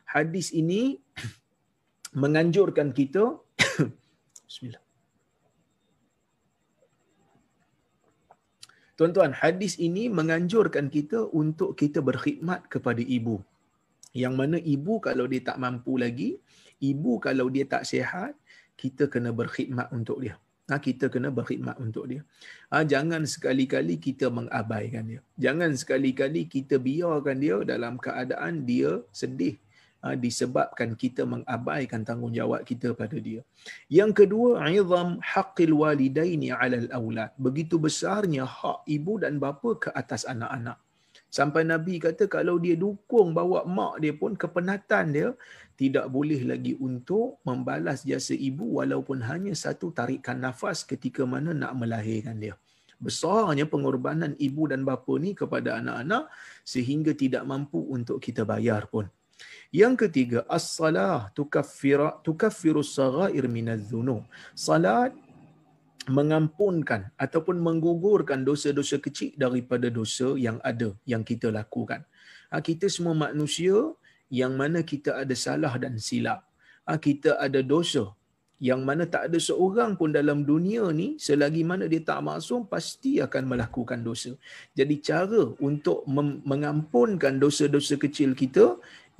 Hadis ini menganjurkan kita Bismillah. Tuan-tuan, hadis ini menganjurkan kita untuk kita berkhidmat kepada ibu yang mana ibu kalau dia tak mampu lagi, ibu kalau dia tak sihat, kita kena berkhidmat untuk dia. Ha, kita kena berkhidmat untuk dia. Ha, jangan sekali-kali kita mengabaikan dia. Jangan sekali-kali kita biarkan dia dalam keadaan dia sedih disebabkan kita mengabaikan tanggungjawab kita pada dia. Yang kedua, izam haqqil walidaini 'alal aulad. Begitu besarnya hak ibu dan bapa ke atas anak-anak. Sampai Nabi kata kalau dia dukung bawa mak dia pun kepenatan dia tidak boleh lagi untuk membalas jasa ibu walaupun hanya satu tarikan nafas ketika mana nak melahirkan dia. Besarnya pengorbanan ibu dan bapa ni kepada anak-anak sehingga tidak mampu untuk kita bayar pun. Yang ketiga, as-salah tukaffiru tukaffiru as-saghair minadh-dhunub. Salat mengampunkan ataupun menggugurkan dosa-dosa kecil daripada dosa yang ada yang kita lakukan. Ha, kita semua manusia yang mana kita ada salah dan silap. Ha, kita ada dosa yang mana tak ada seorang pun dalam dunia ni selagi mana dia tak maksum pasti akan melakukan dosa. Jadi cara untuk mengampunkan dosa-dosa kecil kita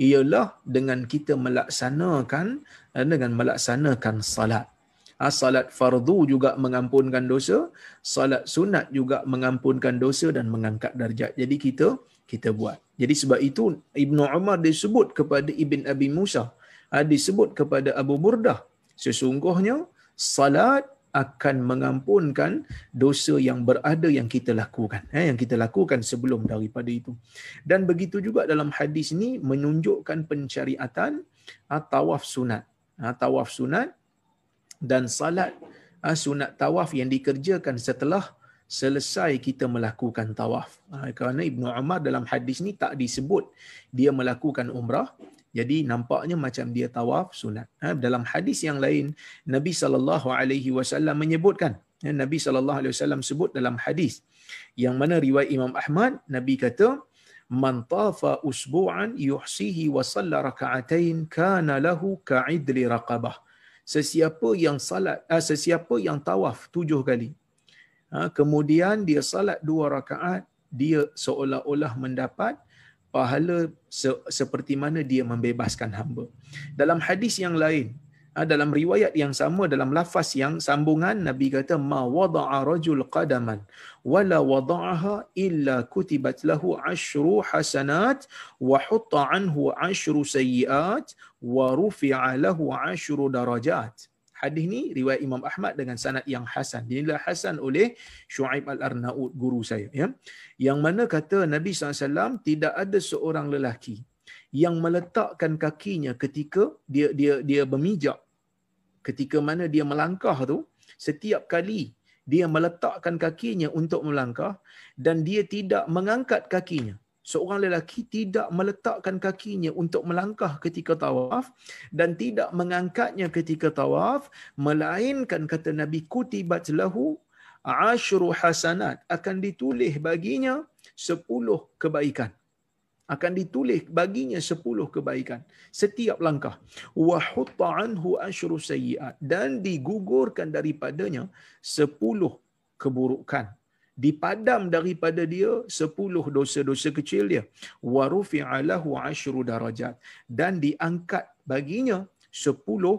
ialah dengan kita melaksanakan dengan melaksanakan salat. Ha, salat fardu juga mengampunkan dosa, salat sunat juga mengampunkan dosa dan mengangkat darjat. Jadi kita kita buat. Jadi sebab itu Ibnu Umar disebut kepada Ibn Abi Musa, ha, disebut kepada Abu Burdah, sesungguhnya salat akan mengampunkan dosa yang berada yang kita lakukan eh, yang kita lakukan sebelum daripada itu dan begitu juga dalam hadis ini menunjukkan pencariatan ha, tawaf sunat ha, tawaf sunat dan salat uh, sunat tawaf yang dikerjakan setelah selesai kita melakukan tawaf. Uh, kerana Ibnu Umar dalam hadis ni tak disebut dia melakukan umrah. Jadi nampaknya macam dia tawaf sunat. Uh, dalam hadis yang lain Nabi sallallahu alaihi wasallam menyebutkan ya, Nabi sallallahu alaihi wasallam sebut dalam hadis yang mana riwayat Imam Ahmad Nabi kata man tafa usbu'an yuhsihi wa salla raka'atain kana lahu ka'idli raqabah sesiapa yang salat uh, sesiapa yang tawaf tujuh kali uh, kemudian dia salat dua rakaat dia seolah-olah mendapat pahala se- seperti mana dia membebaskan hamba. Dalam hadis yang lain, ah, dalam riwayat yang sama dalam lafaz yang sambungan Nabi kata ma wada'a rajul qadaman wala wada'aha illa kutibat lahu ashru hasanat wa hutta anhu ashru sayyiat wa rufi'a lahu ashru darajat hadis ni riwayat Imam Ahmad dengan sanad yang hasan. Dinilai hasan oleh Shu'aib Al-Arnaud guru saya ya. Yang mana kata Nabi SAW tidak ada seorang lelaki yang meletakkan kakinya ketika dia dia dia bermijak ketika mana dia melangkah tu setiap kali dia meletakkan kakinya untuk melangkah dan dia tidak mengangkat kakinya seorang lelaki tidak meletakkan kakinya untuk melangkah ketika tawaf dan tidak mengangkatnya ketika tawaf melainkan kata Nabi kutibat lahu ashru hasanat. Akan ditulis baginya sepuluh kebaikan. Akan ditulis baginya sepuluh kebaikan setiap langkah. Wa hutta anhu ashru sayyiat. Dan digugurkan daripadanya sepuluh keburukan dipadam daripada dia sepuluh dosa-dosa kecil dia. Wa rufi'a lahu ashru darajat. Dan diangkat baginya sepuluh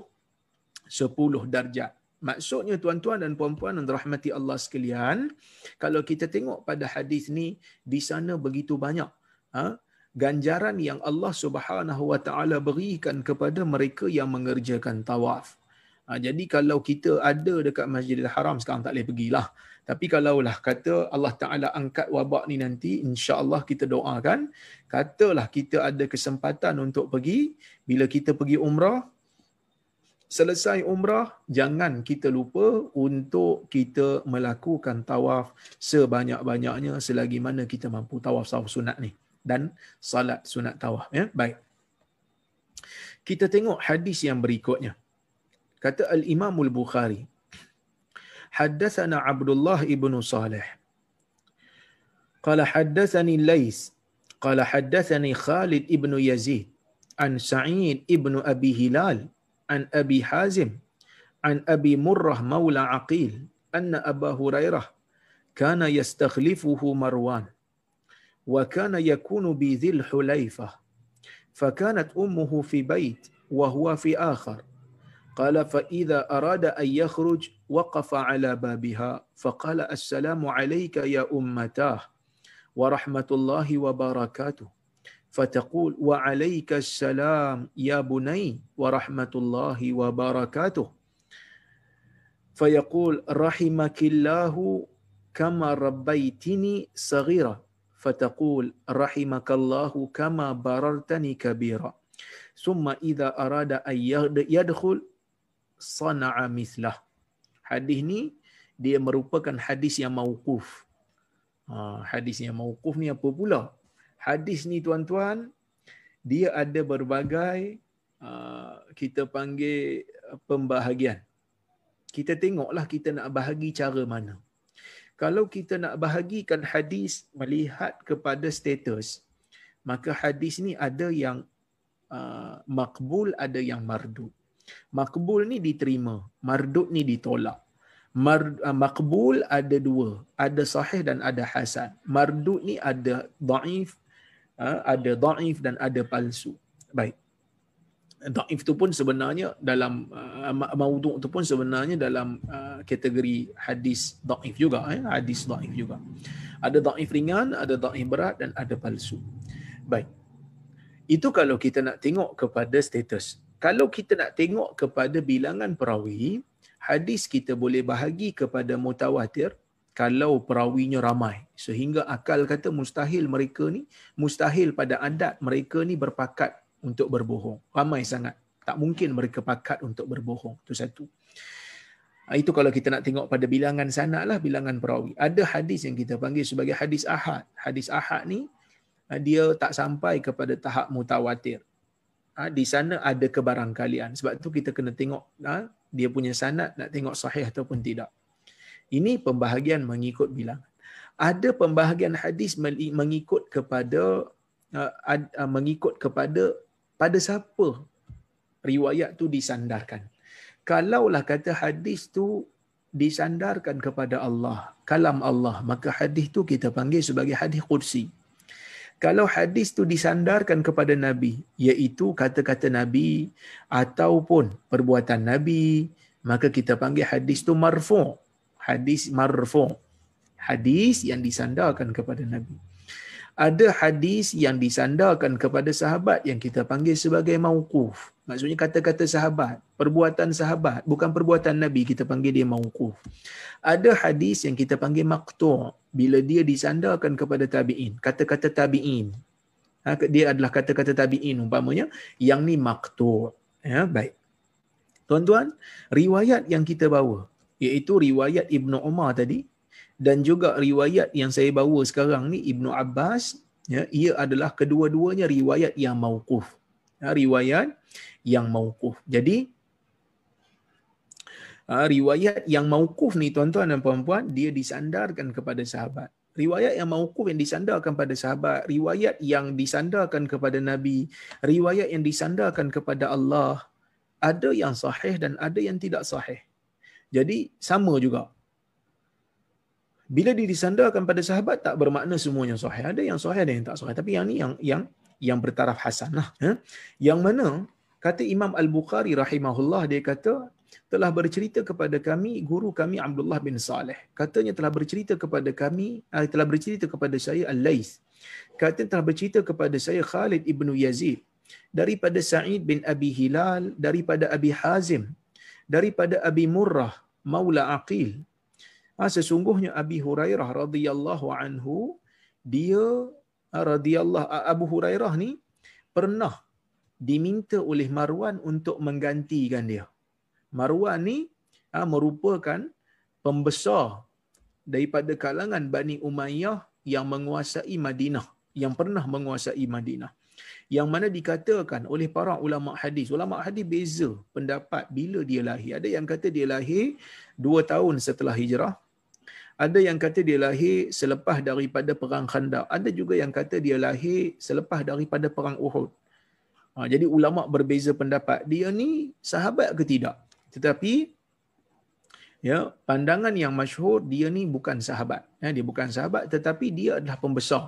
sepuluh darjat. Maksudnya tuan-tuan dan puan-puan yang dirahmati Allah sekalian kalau kita tengok pada hadis ni di sana begitu banyak ha? ganjaran yang Allah Subhanahu wa taala berikan kepada mereka yang mengerjakan tawaf. Ha, jadi kalau kita ada dekat Masjidil Haram sekarang tak boleh pergilah tapi kalaulah kata Allah Ta'ala angkat wabak ni nanti, insya-Allah kita doakan, katalah kita ada kesempatan untuk pergi, bila kita pergi umrah, selesai umrah, jangan kita lupa untuk kita melakukan tawaf sebanyak-banyaknya selagi mana kita mampu tawaf tawaf sunat ni dan salat sunat tawaf ya. Baik. Kita tengok hadis yang berikutnya. Kata Al-Imam Al-Bukhari, حدثنا عبد الله بن صالح. قال حدثني الليث قال حدثني خالد بن يزيد عن سعيد بن أبي هلال عن أبي حازم عن أبي مرة مولى عقيل أن أبا هريرة كان يستخلفه مروان وكان يكون بذي الحليفة فكانت أمه في بيت وهو في آخر. قال فإذا أراد أن يخرج وقف على بابها. فقال السلام عليك يا أمتاه ورحمة الله وبركاته. فتقول وعليك السلام يا بني ورحمة الله وبركاته. فيقول رحمك الله كما ربيتني صغيرة فتقول رحمك الله كما بررتني كبيرا. ثم إذا أراد أن يدخل sana'a mislah. Hadis ni dia merupakan hadis yang mauquf. Ha, hadis yang mauquf ni apa pula? Hadis ni tuan-tuan, dia ada berbagai uh, kita panggil pembahagian. Kita tengoklah kita nak bahagi cara mana. Kalau kita nak bahagikan hadis melihat kepada status, maka hadis ni ada yang uh, makbul, ada yang mardud. Makbul ni diterima, mardud ni ditolak. Mar, uh, makbul ada dua, ada sahih dan ada hasan. Mardud ni ada daif, uh, ada daif dan ada palsu. Baik. Daif tu pun sebenarnya dalam uh, maudhu' tu pun sebenarnya dalam uh, kategori hadis daif juga, eh? hadis daif juga. Ada daif ringan, ada daif berat dan ada palsu. Baik. Itu kalau kita nak tengok kepada status kalau kita nak tengok kepada bilangan perawi, hadis kita boleh bahagi kepada mutawatir kalau perawinya ramai. Sehingga akal kata mustahil mereka ni, mustahil pada adat mereka ni berpakat untuk berbohong. Ramai sangat. Tak mungkin mereka pakat untuk berbohong. Itu satu. Ah, itu kalau kita nak tengok pada bilangan sanad lah, bilangan perawi. Ada hadis yang kita panggil sebagai hadis ahad. Hadis ahad ni, ah, dia tak sampai kepada tahap mutawatir ha, di sana ada kebarangkalian. Sebab tu kita kena tengok ha, dia punya sanad nak tengok sahih ataupun tidak. Ini pembahagian mengikut bilangan. Ada pembahagian hadis mengikut kepada uh, mengikut kepada pada siapa riwayat tu disandarkan. Kalaulah kata hadis tu disandarkan kepada Allah, kalam Allah, maka hadis tu kita panggil sebagai hadis qudsi. Kalau hadis tu disandarkan kepada Nabi, iaitu kata-kata Nabi ataupun perbuatan Nabi, maka kita panggil hadis tu marfu. Hadis marfu. Hadis yang disandarkan kepada Nabi. Ada hadis yang disandarkan kepada sahabat yang kita panggil sebagai mauquf. Maksudnya kata-kata sahabat, perbuatan sahabat, bukan perbuatan Nabi, kita panggil dia mauquf. Ada hadis yang kita panggil maqtu' bila dia disandarkan kepada tabi'in, kata-kata tabi'in. Ha, dia adalah kata-kata tabi'in umpamanya, yang ni maqtu'. Ya, baik. Tuan-tuan, riwayat yang kita bawa, iaitu riwayat Ibnu Umar tadi, dan juga riwayat yang saya bawa sekarang ni, Ibnu Abbas, ya, ia adalah kedua-duanya riwayat yang mauquf. Ha, riwayat yang mauquf. Jadi ha, riwayat yang mauquf ni tuan-tuan dan puan-puan dia disandarkan kepada sahabat. Riwayat yang mauquf yang disandarkan kepada sahabat, riwayat yang disandarkan kepada nabi, riwayat yang disandarkan kepada Allah ada yang sahih dan ada yang tidak sahih. Jadi sama juga. Bila dia disandarkan pada sahabat tak bermakna semuanya sahih. Ada yang sahih ada yang tak sahih. Tapi yang ni yang yang yang bertaraf hasan lah. Ya? Yang mana kata Imam Al-Bukhari rahimahullah dia kata telah bercerita kepada kami guru kami Abdullah bin Saleh. Katanya telah bercerita kepada kami uh, telah bercerita kepada saya Al-Lais. Katanya telah bercerita kepada saya Khalid ibnu Yazid daripada Sa'id bin Abi Hilal daripada Abi Hazim daripada Abi Murrah Maula Aqil. Ha, sesungguhnya Abi Hurairah radhiyallahu anhu dia radhiyallahu Abu Hurairah ni pernah diminta oleh Marwan untuk menggantikan dia. Marwan ni ha, merupakan pembesar daripada kalangan Bani Umayyah yang menguasai Madinah, yang pernah menguasai Madinah. Yang mana dikatakan oleh para ulama hadis, ulama hadis beza pendapat bila dia lahir. Ada yang kata dia lahir dua tahun setelah hijrah, ada yang kata dia lahir selepas daripada perang Khandaq. Ada juga yang kata dia lahir selepas daripada perang Uhud. Ha, jadi ulama berbeza pendapat. Dia ni sahabat ke tidak? Tetapi ya, pandangan yang masyhur dia ni bukan sahabat. Ya, dia bukan sahabat tetapi dia adalah pembesar.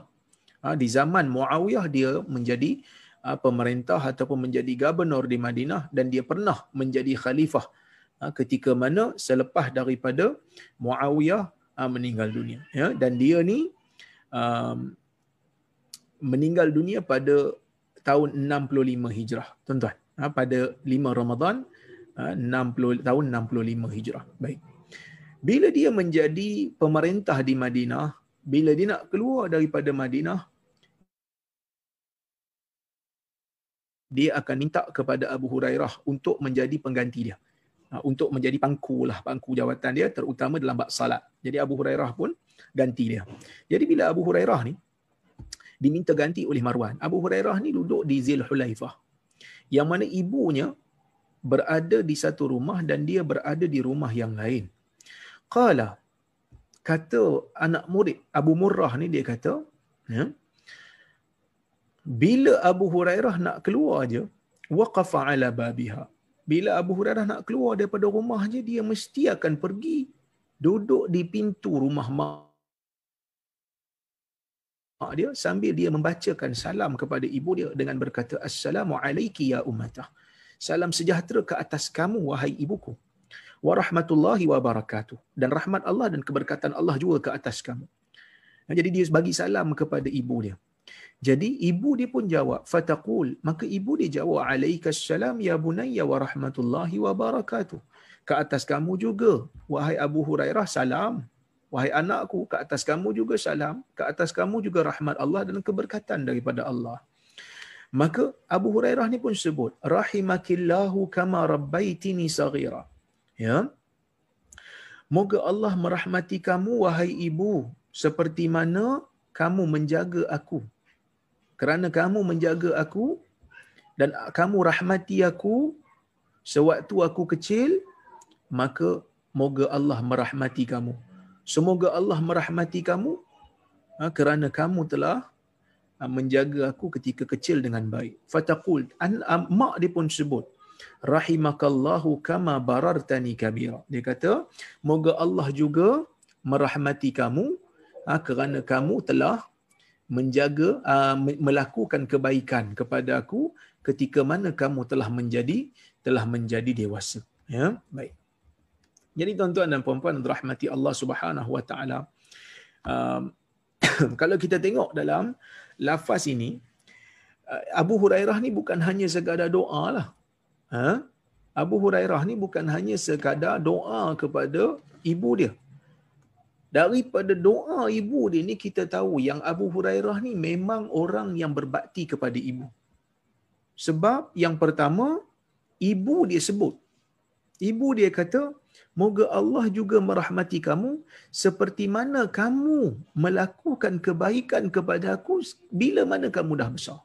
Ha, di zaman Muawiyah dia menjadi ha, pemerintah ataupun menjadi gubernur di Madinah dan dia pernah menjadi khalifah ha, ketika mana selepas daripada Muawiyah uh, meninggal dunia ya. Dan dia ni um, meninggal dunia pada tahun 65 Hijrah tuan-tuan. Uh, pada 5 Ramadan uh, 60 tahun 65 Hijrah. Baik. Bila dia menjadi pemerintah di Madinah bila dia nak keluar daripada Madinah dia akan minta kepada Abu Hurairah untuk menjadi pengganti dia. Ha, untuk menjadi pangku lah pangku jawatan dia terutama dalam bab salat. Jadi Abu Hurairah pun ganti dia. Jadi bila Abu Hurairah ni diminta ganti oleh Marwan, Abu Hurairah ni duduk di Zil Hulaifah. Yang mana ibunya berada di satu rumah dan dia berada di rumah yang lain. Qala kata anak murid Abu Murrah ni dia kata, ya, bila Abu Hurairah nak keluar aja, waqafa ala babiha bila Abu Hurairah nak keluar daripada rumahnya dia mesti akan pergi duduk di pintu rumah mak dia sambil dia membacakan salam kepada ibu dia dengan berkata assalamu alayki ya ummatah salam sejahtera ke atas kamu wahai ibuku. Wa rahmatullahi wa barakatuh. Dan rahmat Allah dan keberkatan Allah juga ke atas kamu. Jadi dia bagi salam kepada ibu dia jadi ibu dia pun jawab, fataqul, maka ibu dia jawab, alaikassalam ya bunayya wa rahmatullahi wa barakatuh. Ke atas kamu juga, wahai Abu Hurairah, salam. Wahai anakku, ke atas kamu juga salam. Ke atas kamu juga rahmat Allah dan keberkatan daripada Allah. Maka Abu Hurairah ni pun sebut, rahimakillahu kama rabbaitini saghira. Ya. Moga Allah merahmati kamu wahai ibu seperti mana kamu menjaga aku kerana kamu menjaga aku dan kamu rahmati aku sewaktu aku kecil maka moga Allah merahmati kamu. Semoga Allah merahmati kamu ha, kerana kamu telah ha, menjaga aku ketika kecil dengan baik. Fataqul an mak dia pun sebut rahimakallahu kama barartani kabira. Dia kata moga Allah juga merahmati kamu ha, kerana kamu telah menjaga uh, melakukan kebaikan kepada aku ketika mana kamu telah menjadi telah menjadi dewasa. Ya? Baik. Jadi tuan-tuan dan puan-puan rahmati Allah Subhanahu wa taala um, kalau kita tengok dalam lafaz ini uh, Abu Hurairah ni bukan hanya sekadar doa lah. Ha? Abu Hurairah ni bukan hanya sekadar doa kepada ibu dia daripada doa ibu dia ni kita tahu yang Abu Hurairah ni memang orang yang berbakti kepada ibu. Sebab yang pertama, ibu dia sebut. Ibu dia kata, Moga Allah juga merahmati kamu seperti mana kamu melakukan kebaikan kepada aku bila mana kamu dah besar.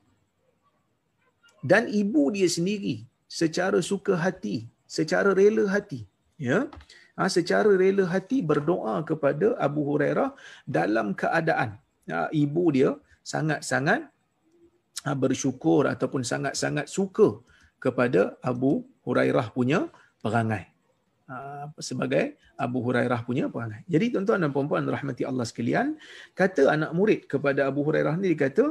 Dan ibu dia sendiri secara suka hati, secara rela hati, ya, ha, secara rela hati berdoa kepada Abu Hurairah dalam keadaan ha, ibu dia sangat-sangat ha, bersyukur ataupun sangat-sangat suka kepada Abu Hurairah punya perangai. Ha, sebagai Abu Hurairah punya perangai. Jadi tuan-tuan dan puan-puan rahmati Allah sekalian, kata anak murid kepada Abu Hurairah ni dia kata,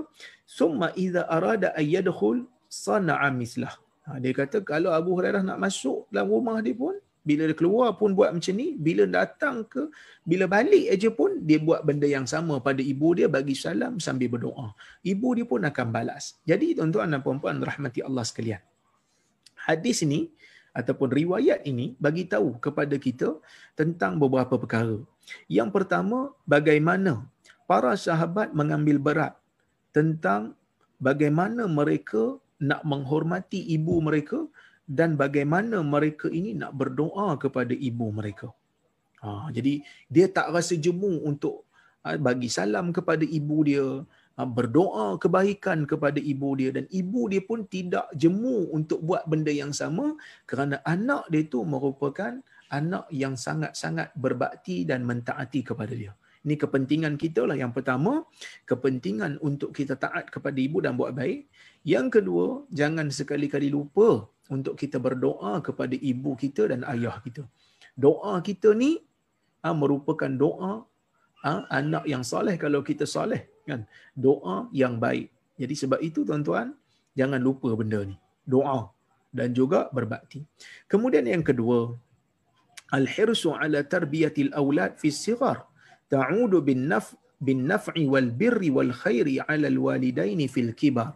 "Summa idza arada ay yadkhul sana'a mislah." Ha, dia kata kalau Abu Hurairah nak masuk dalam rumah dia pun bila dia keluar pun buat macam ni bila datang ke bila balik aja pun dia buat benda yang sama pada ibu dia bagi salam sambil berdoa. Ibu dia pun akan balas. Jadi tuan-tuan dan puan-puan rahmati Allah sekalian. Hadis ini ataupun riwayat ini bagi tahu kepada kita tentang beberapa perkara. Yang pertama bagaimana para sahabat mengambil berat tentang bagaimana mereka nak menghormati ibu mereka dan bagaimana mereka ini nak berdoa kepada ibu mereka. Ha, jadi dia tak rasa jemu untuk ha, bagi salam kepada ibu dia, ha, berdoa kebaikan kepada ibu dia dan ibu dia pun tidak jemu untuk buat benda yang sama kerana anak dia itu merupakan anak yang sangat-sangat berbakti dan mentaati kepada dia. Ini kepentingan kita lah. Yang pertama, kepentingan untuk kita taat kepada ibu dan buat baik. Yang kedua, jangan sekali-kali lupa untuk kita berdoa kepada ibu kita dan ayah kita. Doa kita ni ha, merupakan doa ha, anak yang soleh kalau kita soleh kan. Doa yang baik. Jadi sebab itu tuan-tuan jangan lupa benda ni. Doa dan juga berbakti. Kemudian yang kedua, al-hirsu ala tarbiyatil aulad fi sighar ta'udu bin naf bin naf'i wal birri wal khairi ala al walidaini fil kibar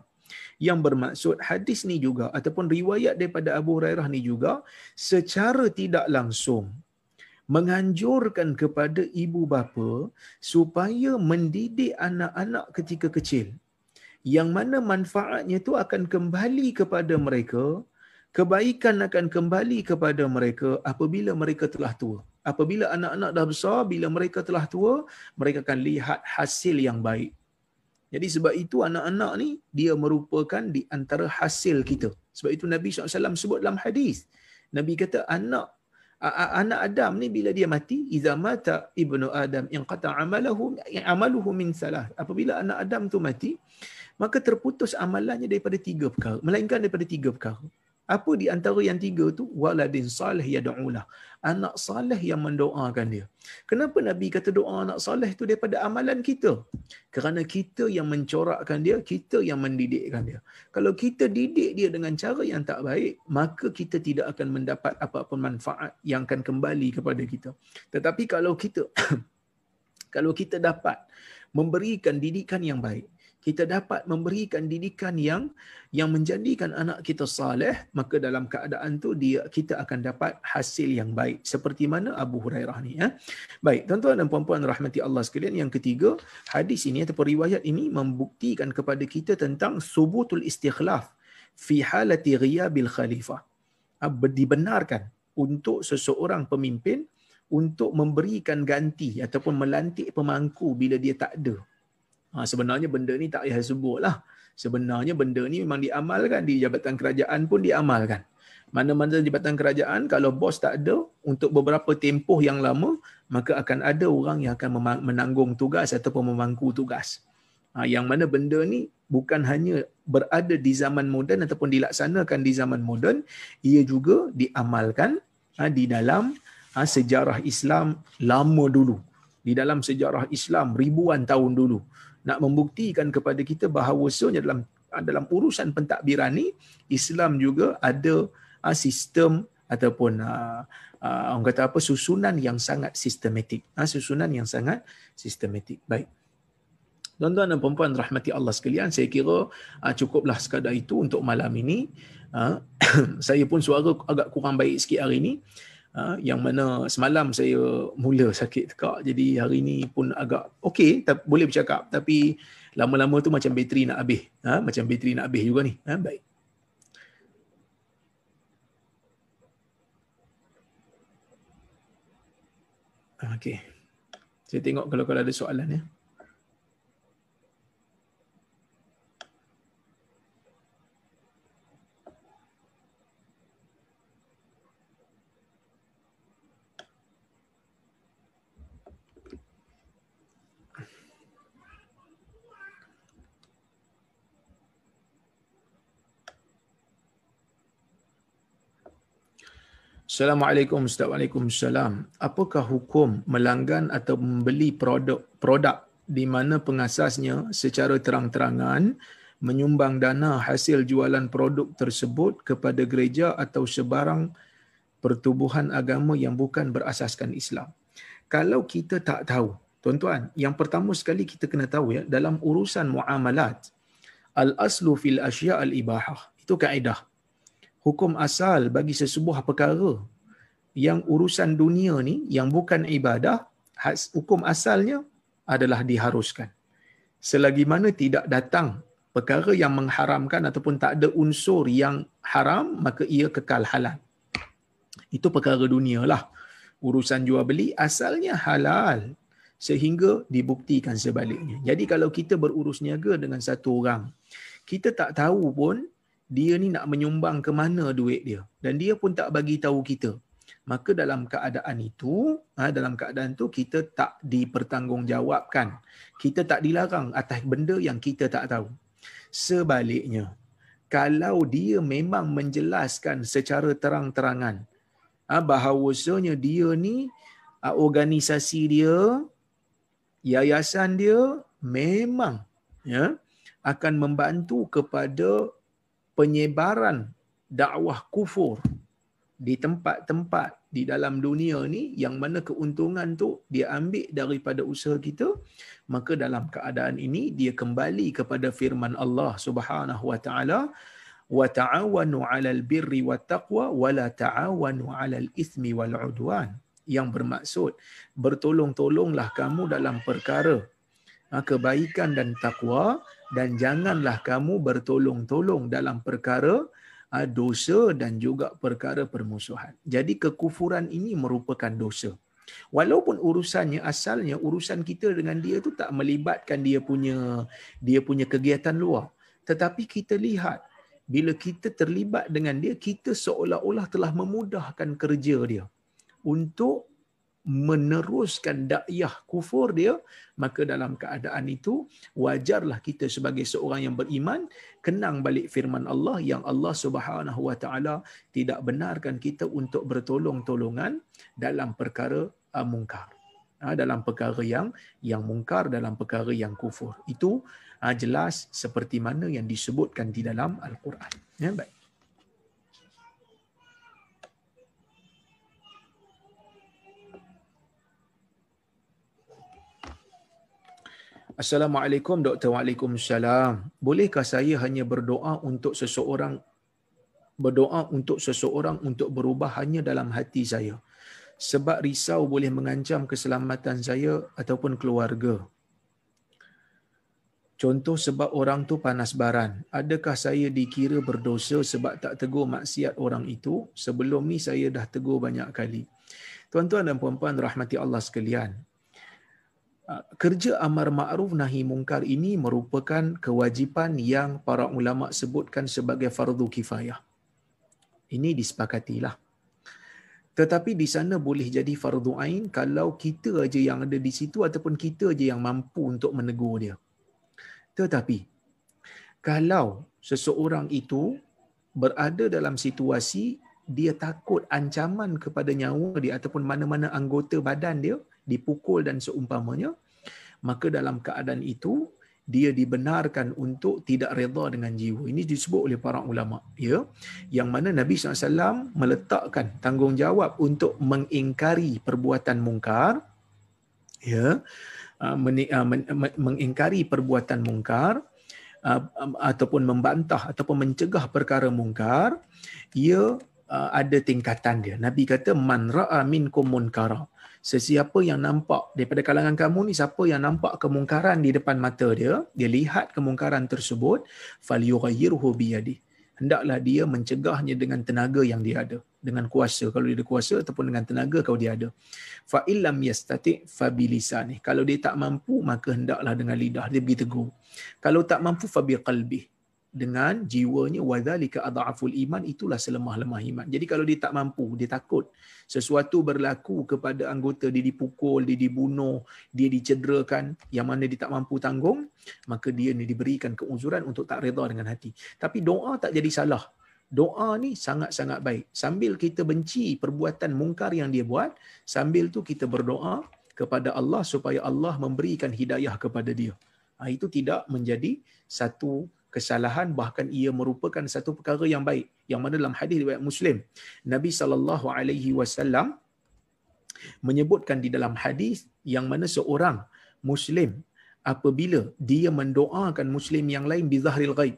yang bermaksud hadis ni juga ataupun riwayat daripada Abu Hurairah ni juga secara tidak langsung menganjurkan kepada ibu bapa supaya mendidik anak-anak ketika kecil. Yang mana manfaatnya itu akan kembali kepada mereka kebaikan akan kembali kepada mereka apabila mereka telah tua. Apabila anak-anak dah besar bila mereka telah tua mereka akan lihat hasil yang baik jadi sebab itu anak-anak ni dia merupakan di antara hasil kita. Sebab itu Nabi SAW sebut dalam hadis. Nabi kata anak anak Adam ni bila dia mati iza mata ibnu Adam yang kata amalahu amaluhu min salah. Apabila anak Adam tu mati maka terputus amalannya daripada tiga perkara. Melainkan daripada tiga perkara. Apa di antara yang tiga tu? Waladin salih yada'ulah. Anak salih yang mendoakan dia. Kenapa Nabi kata doa anak salih tu daripada amalan kita? Kerana kita yang mencorakkan dia, kita yang mendidikkan dia. Kalau kita didik dia dengan cara yang tak baik, maka kita tidak akan mendapat apa-apa manfaat yang akan kembali kepada kita. Tetapi kalau kita kalau kita dapat memberikan didikan yang baik, kita dapat memberikan didikan yang yang menjadikan anak kita saleh maka dalam keadaan tu dia kita akan dapat hasil yang baik seperti mana Abu Hurairah ni ya. Baik, tuan-tuan dan puan-puan rahmati Allah sekalian, yang ketiga, hadis ini atau riwayat ini membuktikan kepada kita tentang subutul istikhlaf fi halati ghiyabil khalifah. Dibenarkan untuk seseorang pemimpin untuk memberikan ganti ataupun melantik pemangku bila dia tak ada Ha, sebenarnya benda ni tak payah sebut lah. Sebenarnya benda ni memang diamalkan di jabatan kerajaan pun diamalkan. Mana-mana jabatan kerajaan kalau bos tak ada untuk beberapa tempoh yang lama maka akan ada orang yang akan menanggung tugas ataupun memangku tugas. Ha, yang mana benda ni bukan hanya berada di zaman moden ataupun dilaksanakan di zaman moden, ia juga diamalkan ha, di dalam ha, sejarah Islam lama dulu di dalam sejarah Islam ribuan tahun dulu nak membuktikan kepada kita bahawa sebenarnya dalam dalam urusan pentadbiran ni Islam juga ada uh, sistem ataupun uh, uh, orang kata apa susunan yang sangat sistematik uh, susunan yang sangat sistematik baik Tuan-tuan dan puan rahmati Allah sekalian, saya kira uh, cukuplah sekadar itu untuk malam ini. Uh, saya pun suara agak kurang baik sikit hari ini. Uh, yang mana semalam saya mula sakit tekak. Jadi hari ini pun agak okey, boleh bercakap. Tapi lama-lama tu macam bateri nak habis. Uh, macam bateri nak habis juga ni. Uh, baik. Okey. Saya tengok kalau kalau ada soalan ya. Assalamualaikum Ustaz Waalaikumsalam. Apakah hukum melanggan atau membeli produk produk di mana pengasasnya secara terang-terangan menyumbang dana hasil jualan produk tersebut kepada gereja atau sebarang pertubuhan agama yang bukan berasaskan Islam. Kalau kita tak tahu, tuan-tuan, yang pertama sekali kita kena tahu ya, dalam urusan muamalat, al-aslu fil asya' al-ibahah. Itu kaedah hukum asal bagi sesebuah perkara yang urusan dunia ni yang bukan ibadah hukum asalnya adalah diharuskan. Selagi mana tidak datang perkara yang mengharamkan ataupun tak ada unsur yang haram maka ia kekal halal. Itu perkara dunia lah urusan jual beli asalnya halal sehingga dibuktikan sebaliknya. Jadi kalau kita berurus niaga dengan satu orang kita tak tahu pun dia ni nak menyumbang ke mana duit dia. Dan dia pun tak bagi tahu kita. Maka dalam keadaan itu ha, dalam keadaan tu kita tak dipertanggungjawabkan. Kita tak dilarang atas benda yang kita tak tahu. Sebaliknya kalau dia memang menjelaskan secara terang-terangan ha, bahawasanya dia ni ha, organisasi dia yayasan dia memang ya akan membantu kepada penyebaran dakwah kufur di tempat-tempat di dalam dunia ni yang mana keuntungan tu dia ambil daripada usaha kita maka dalam keadaan ini dia kembali kepada firman Allah Subhanahu wa taala wa ta'awanu 'alal birri wat taqwa wa la ta'awanu 'alal ithmi wal 'udwan. Yang bermaksud bertolong-tolonglah kamu dalam perkara ha, kebaikan dan takwa dan janganlah kamu bertolong-tolong dalam perkara ah, dosa dan juga perkara permusuhan. Jadi kekufuran ini merupakan dosa. Walaupun urusannya asalnya urusan kita dengan dia tu tak melibatkan dia punya dia punya kegiatan luar. Tetapi kita lihat bila kita terlibat dengan dia kita seolah-olah telah memudahkan kerja dia untuk meneruskan dakwah kufur dia maka dalam keadaan itu wajarlah kita sebagai seorang yang beriman kenang balik firman Allah yang Allah Subhanahu wa taala tidak benarkan kita untuk bertolong-tolongan dalam perkara uh, mungkar. Uh, dalam perkara yang yang mungkar dalam perkara yang kufur. Itu uh, jelas seperti mana yang disebutkan di dalam al-Quran. Ya baik Assalamualaikum Dr. Waalaikumsalam. Bolehkah saya hanya berdoa untuk seseorang berdoa untuk seseorang untuk berubah hanya dalam hati saya? Sebab risau boleh mengancam keselamatan saya ataupun keluarga. Contoh sebab orang tu panas baran. Adakah saya dikira berdosa sebab tak tegur maksiat orang itu? Sebelum ni saya dah tegur banyak kali. Tuan-tuan dan puan-puan rahmati Allah sekalian. Ah, kerja amar ma'ruf nahi mungkar ini merupakan kewajipan yang para ulama sebutkan sebagai fardu kifayah. Ini disepakatilah. Tetapi di sana boleh jadi fardu ain kalau kita aja yang ada di situ ataupun kita aja yang mampu untuk menegur dia. Tetapi kalau seseorang itu berada dalam situasi dia takut ancaman kepada nyawa dia ataupun mana-mana anggota badan dia dipukul dan seumpamanya maka dalam keadaan itu dia dibenarkan untuk tidak redha dengan jiwa. Ini disebut oleh para ulama, ya. Yang mana Nabi SAW meletakkan tanggungjawab untuk mengingkari perbuatan mungkar, ya, uh, uh, mengingkari perbuatan mungkar um, ataupun membantah ataupun mencegah perkara mungkar, ia ada tingkatan dia. Nabi kata man ra'a minkum munkara sesiapa yang nampak daripada kalangan kamu ni siapa yang nampak kemungkaran di depan mata dia dia lihat kemungkaran tersebut falyughayyirhu biyadi hendaklah dia mencegahnya dengan tenaga yang dia ada. Dengan kuasa. Kalau dia ada kuasa ataupun dengan tenaga kalau dia ada. Fa illam yastati fa bilisani kalau dia tak mampu maka hendaklah dengan lidah dia pergi tegur. Kalau tak mampu fa biqalbi dengan jiwanya wadzalika adhaful iman itulah selemah-lemah iman. Jadi kalau dia tak mampu, dia takut sesuatu berlaku kepada anggota dia dipukul, dia dibunuh, dia dicederakan yang mana dia tak mampu tanggung, maka dia ni diberikan keuzuran untuk tak redha dengan hati. Tapi doa tak jadi salah. Doa ni sangat-sangat baik. Sambil kita benci perbuatan mungkar yang dia buat, sambil tu kita berdoa kepada Allah supaya Allah memberikan hidayah kepada dia. Ha, itu tidak menjadi satu kesalahan bahkan ia merupakan satu perkara yang baik. Yang mana dalam hadis riwayat Muslim Nabi sallallahu alaihi wasallam menyebutkan di dalam hadis yang mana seorang muslim apabila dia mendoakan muslim yang lain bi zahril ghaib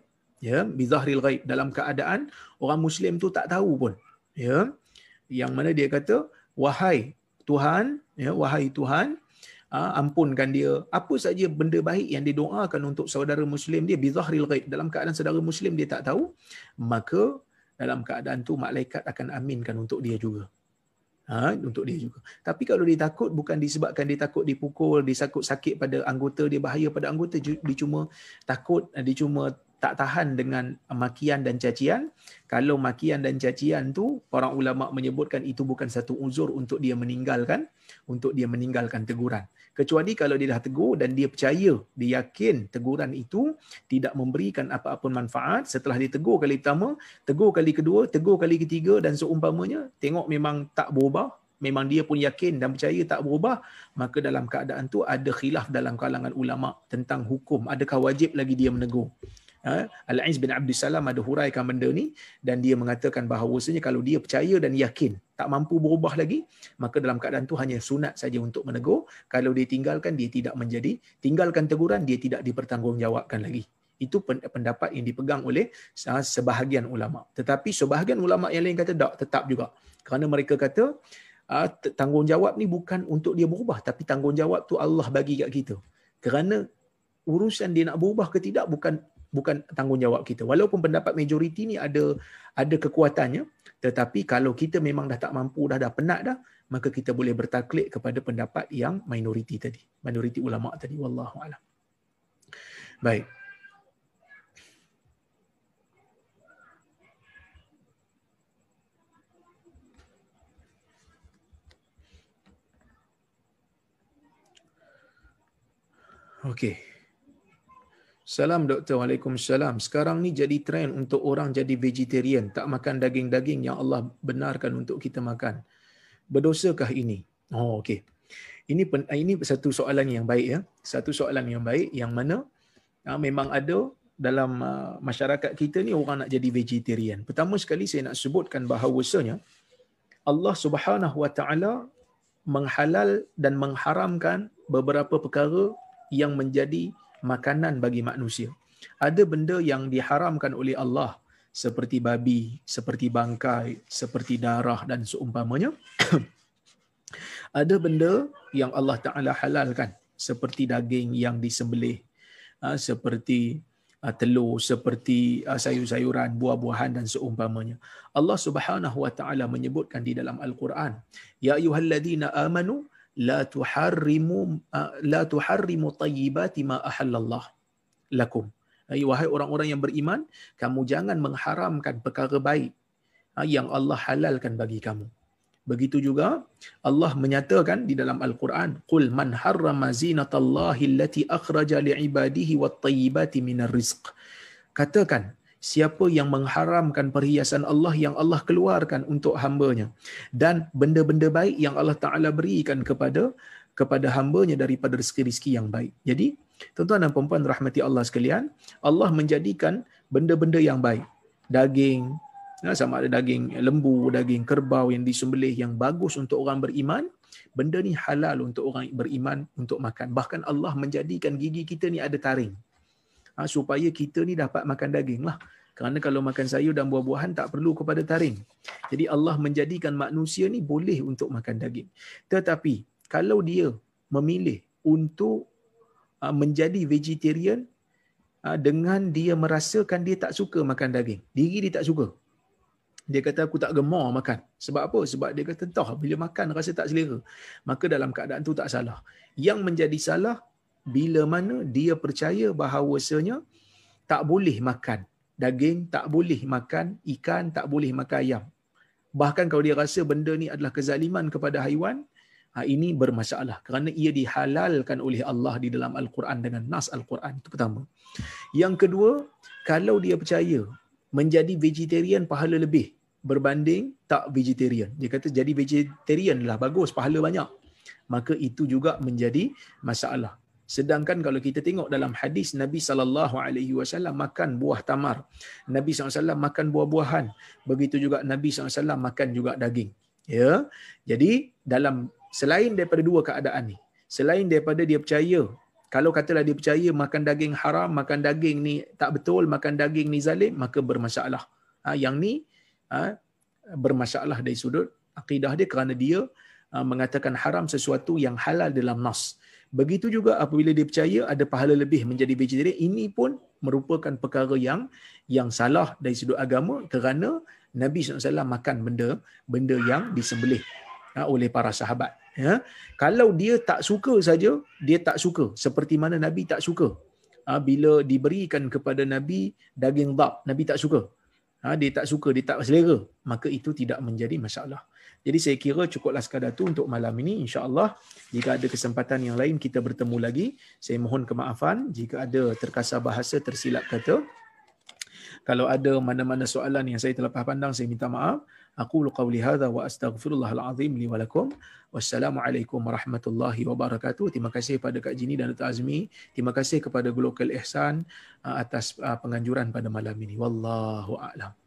ya bi zahril ghaib dalam keadaan orang muslim tu tak tahu pun ya. Yang mana dia kata wahai Tuhan ya wahai Tuhan ampunkan dia. Apa saja benda baik yang didoakan untuk saudara muslim dia bizahril ghaib. Dalam keadaan saudara muslim dia tak tahu maka dalam keadaan tu malaikat akan aminkan untuk dia juga. Ha, untuk dia juga. Tapi kalau dia takut bukan disebabkan dia takut dipukul dia takut sakit pada anggota dia bahaya pada anggota dia cuma takut dia cuma tak tahan dengan makian dan cacian. Kalau makian dan cacian tu para ulama menyebutkan itu bukan satu uzur untuk dia meninggalkan untuk dia meninggalkan teguran kecuali kalau dia dah tegur dan dia percaya dia yakin teguran itu tidak memberikan apa-apa manfaat setelah dia tegur kali pertama tegur kali kedua tegur kali ketiga dan seumpamanya tengok memang tak berubah memang dia pun yakin dan percaya tak berubah maka dalam keadaan tu ada khilaf dalam kalangan ulama tentang hukum adakah wajib lagi dia menegur? Al-Aiz bin Abdul Salam ada huraikan benda ni dan dia mengatakan bahawasanya kalau dia percaya dan yakin tak mampu berubah lagi maka dalam keadaan tu hanya sunat saja untuk menegur. Kalau dia tinggalkan dia tidak menjadi. Tinggalkan teguran dia tidak dipertanggungjawabkan lagi. Itu pendapat yang dipegang oleh sebahagian ulama. Tetapi sebahagian ulama yang lain kata tak tetap juga. Kerana mereka kata ah, tanggungjawab ni bukan untuk dia berubah tapi tanggungjawab tu Allah bagi kat kita. Kerana urusan dia nak berubah ke tidak bukan bukan tanggungjawab kita. Walaupun pendapat majoriti ni ada ada kekuatannya, tetapi kalau kita memang dah tak mampu dah dah penat dah, maka kita boleh bertaklid kepada pendapat yang minoriti tadi, minoriti ulama tadi wallahu alam. Baik. Okay. Salam doktor, Waalaikumsalam. Sekarang ni jadi trend untuk orang jadi vegetarian, tak makan daging-daging yang Allah benarkan untuk kita makan. Berdosakah ini? Oh, okey. Ini ini satu soalan yang baik ya. Satu soalan yang baik yang mana uh, memang ada dalam uh, masyarakat kita ni orang nak jadi vegetarian. Pertama sekali saya nak sebutkan bahawasanya Allah Subhanahu Wa Taala menghalal dan mengharamkan beberapa perkara yang menjadi makanan bagi manusia. Ada benda yang diharamkan oleh Allah seperti babi, seperti bangkai, seperti darah dan seumpamanya. Ada benda yang Allah Taala halalkan seperti daging yang disembelih, ha, seperti ha, telur, seperti ha, sayur-sayuran, buah-buahan dan seumpamanya. Allah Subhanahu Wa Taala menyebutkan di dalam Al-Quran, "Ya ayyuhalladzina amanu la tuharrimu uh, la tuharrimu tayyibati ma ahallallah lakum. Ai wahai orang-orang yang beriman kamu jangan mengharamkan perkara baik uh, yang Allah halalkan bagi kamu. Begitu juga Allah menyatakan di dalam al-Quran qul man harrama zinatallahi allati akhraja liibadihi wat tayyibati minar rizq. Katakan siapa yang mengharamkan perhiasan Allah yang Allah keluarkan untuk hambanya dan benda-benda baik yang Allah Taala berikan kepada kepada hambanya daripada rezeki-rezeki yang baik. Jadi, tuan-tuan dan puan-puan rahmati Allah sekalian, Allah menjadikan benda-benda yang baik. Daging, ya, sama ada daging lembu, daging kerbau yang disembelih yang bagus untuk orang beriman, benda ni halal untuk orang beriman untuk makan. Bahkan Allah menjadikan gigi kita ni ada taring ha, supaya kita ni dapat makan daging lah. Kerana kalau makan sayur dan buah-buahan tak perlu kepada taring. Jadi Allah menjadikan manusia ni boleh untuk makan daging. Tetapi kalau dia memilih untuk uh, menjadi vegetarian uh, dengan dia merasakan dia tak suka makan daging. Diri dia tak suka. Dia kata aku tak gemar makan. Sebab apa? Sebab dia kata toh bila makan rasa tak selera. Maka dalam keadaan tu tak salah. Yang menjadi salah bila mana dia percaya bahawasanya tak boleh makan daging, tak boleh makan ikan, tak boleh makan ayam. Bahkan kalau dia rasa benda ni adalah kezaliman kepada haiwan, ha, ini bermasalah kerana ia dihalalkan oleh Allah di dalam Al-Quran dengan nas Al-Quran. Itu pertama. Yang kedua, kalau dia percaya menjadi vegetarian pahala lebih berbanding tak vegetarian. Dia kata jadi vegetarian lah bagus, pahala banyak. Maka itu juga menjadi masalah. Sedangkan kalau kita tengok dalam hadis Nabi sallallahu alaihi wasallam makan buah tamar. Nabi SAW makan buah-buahan. Begitu juga Nabi SAW makan juga daging. Ya. Jadi dalam selain daripada dua keadaan ni, selain daripada dia percaya kalau katalah dia percaya makan daging haram, makan daging ni tak betul, makan daging ni zalim, maka bermasalah. Ha, yang ni ha, bermasalah dari sudut akidah dia kerana dia ha, mengatakan haram sesuatu yang halal dalam nas. Begitu juga apabila dia percaya ada pahala lebih menjadi vegetarian, ini pun merupakan perkara yang yang salah dari sudut agama kerana Nabi SAW makan benda benda yang disembelih ha, oleh para sahabat. Ya. Kalau dia tak suka saja, dia tak suka. Seperti mana Nabi tak suka. Ha, bila diberikan kepada Nabi daging dab, Nabi tak suka. Ha, dia tak suka, dia tak selera. Maka itu tidak menjadi masalah. Jadi saya kira cukuplah sekadar tu untuk malam ini. InsyaAllah jika ada kesempatan yang lain kita bertemu lagi. Saya mohon kemaafan jika ada terkasar bahasa tersilap kata. Kalau ada mana-mana soalan yang saya terlepas pandang, saya minta maaf. Qawli hadha wa astaghfirullahal azim li wa lakum. Wassalamualaikum warahmatullahi wabarakatuh. Terima kasih kepada Kak Jini dan Datuk Azmi. Terima kasih kepada Global Ihsan uh, atas uh, penganjuran pada malam ini. Wallahu a'lam.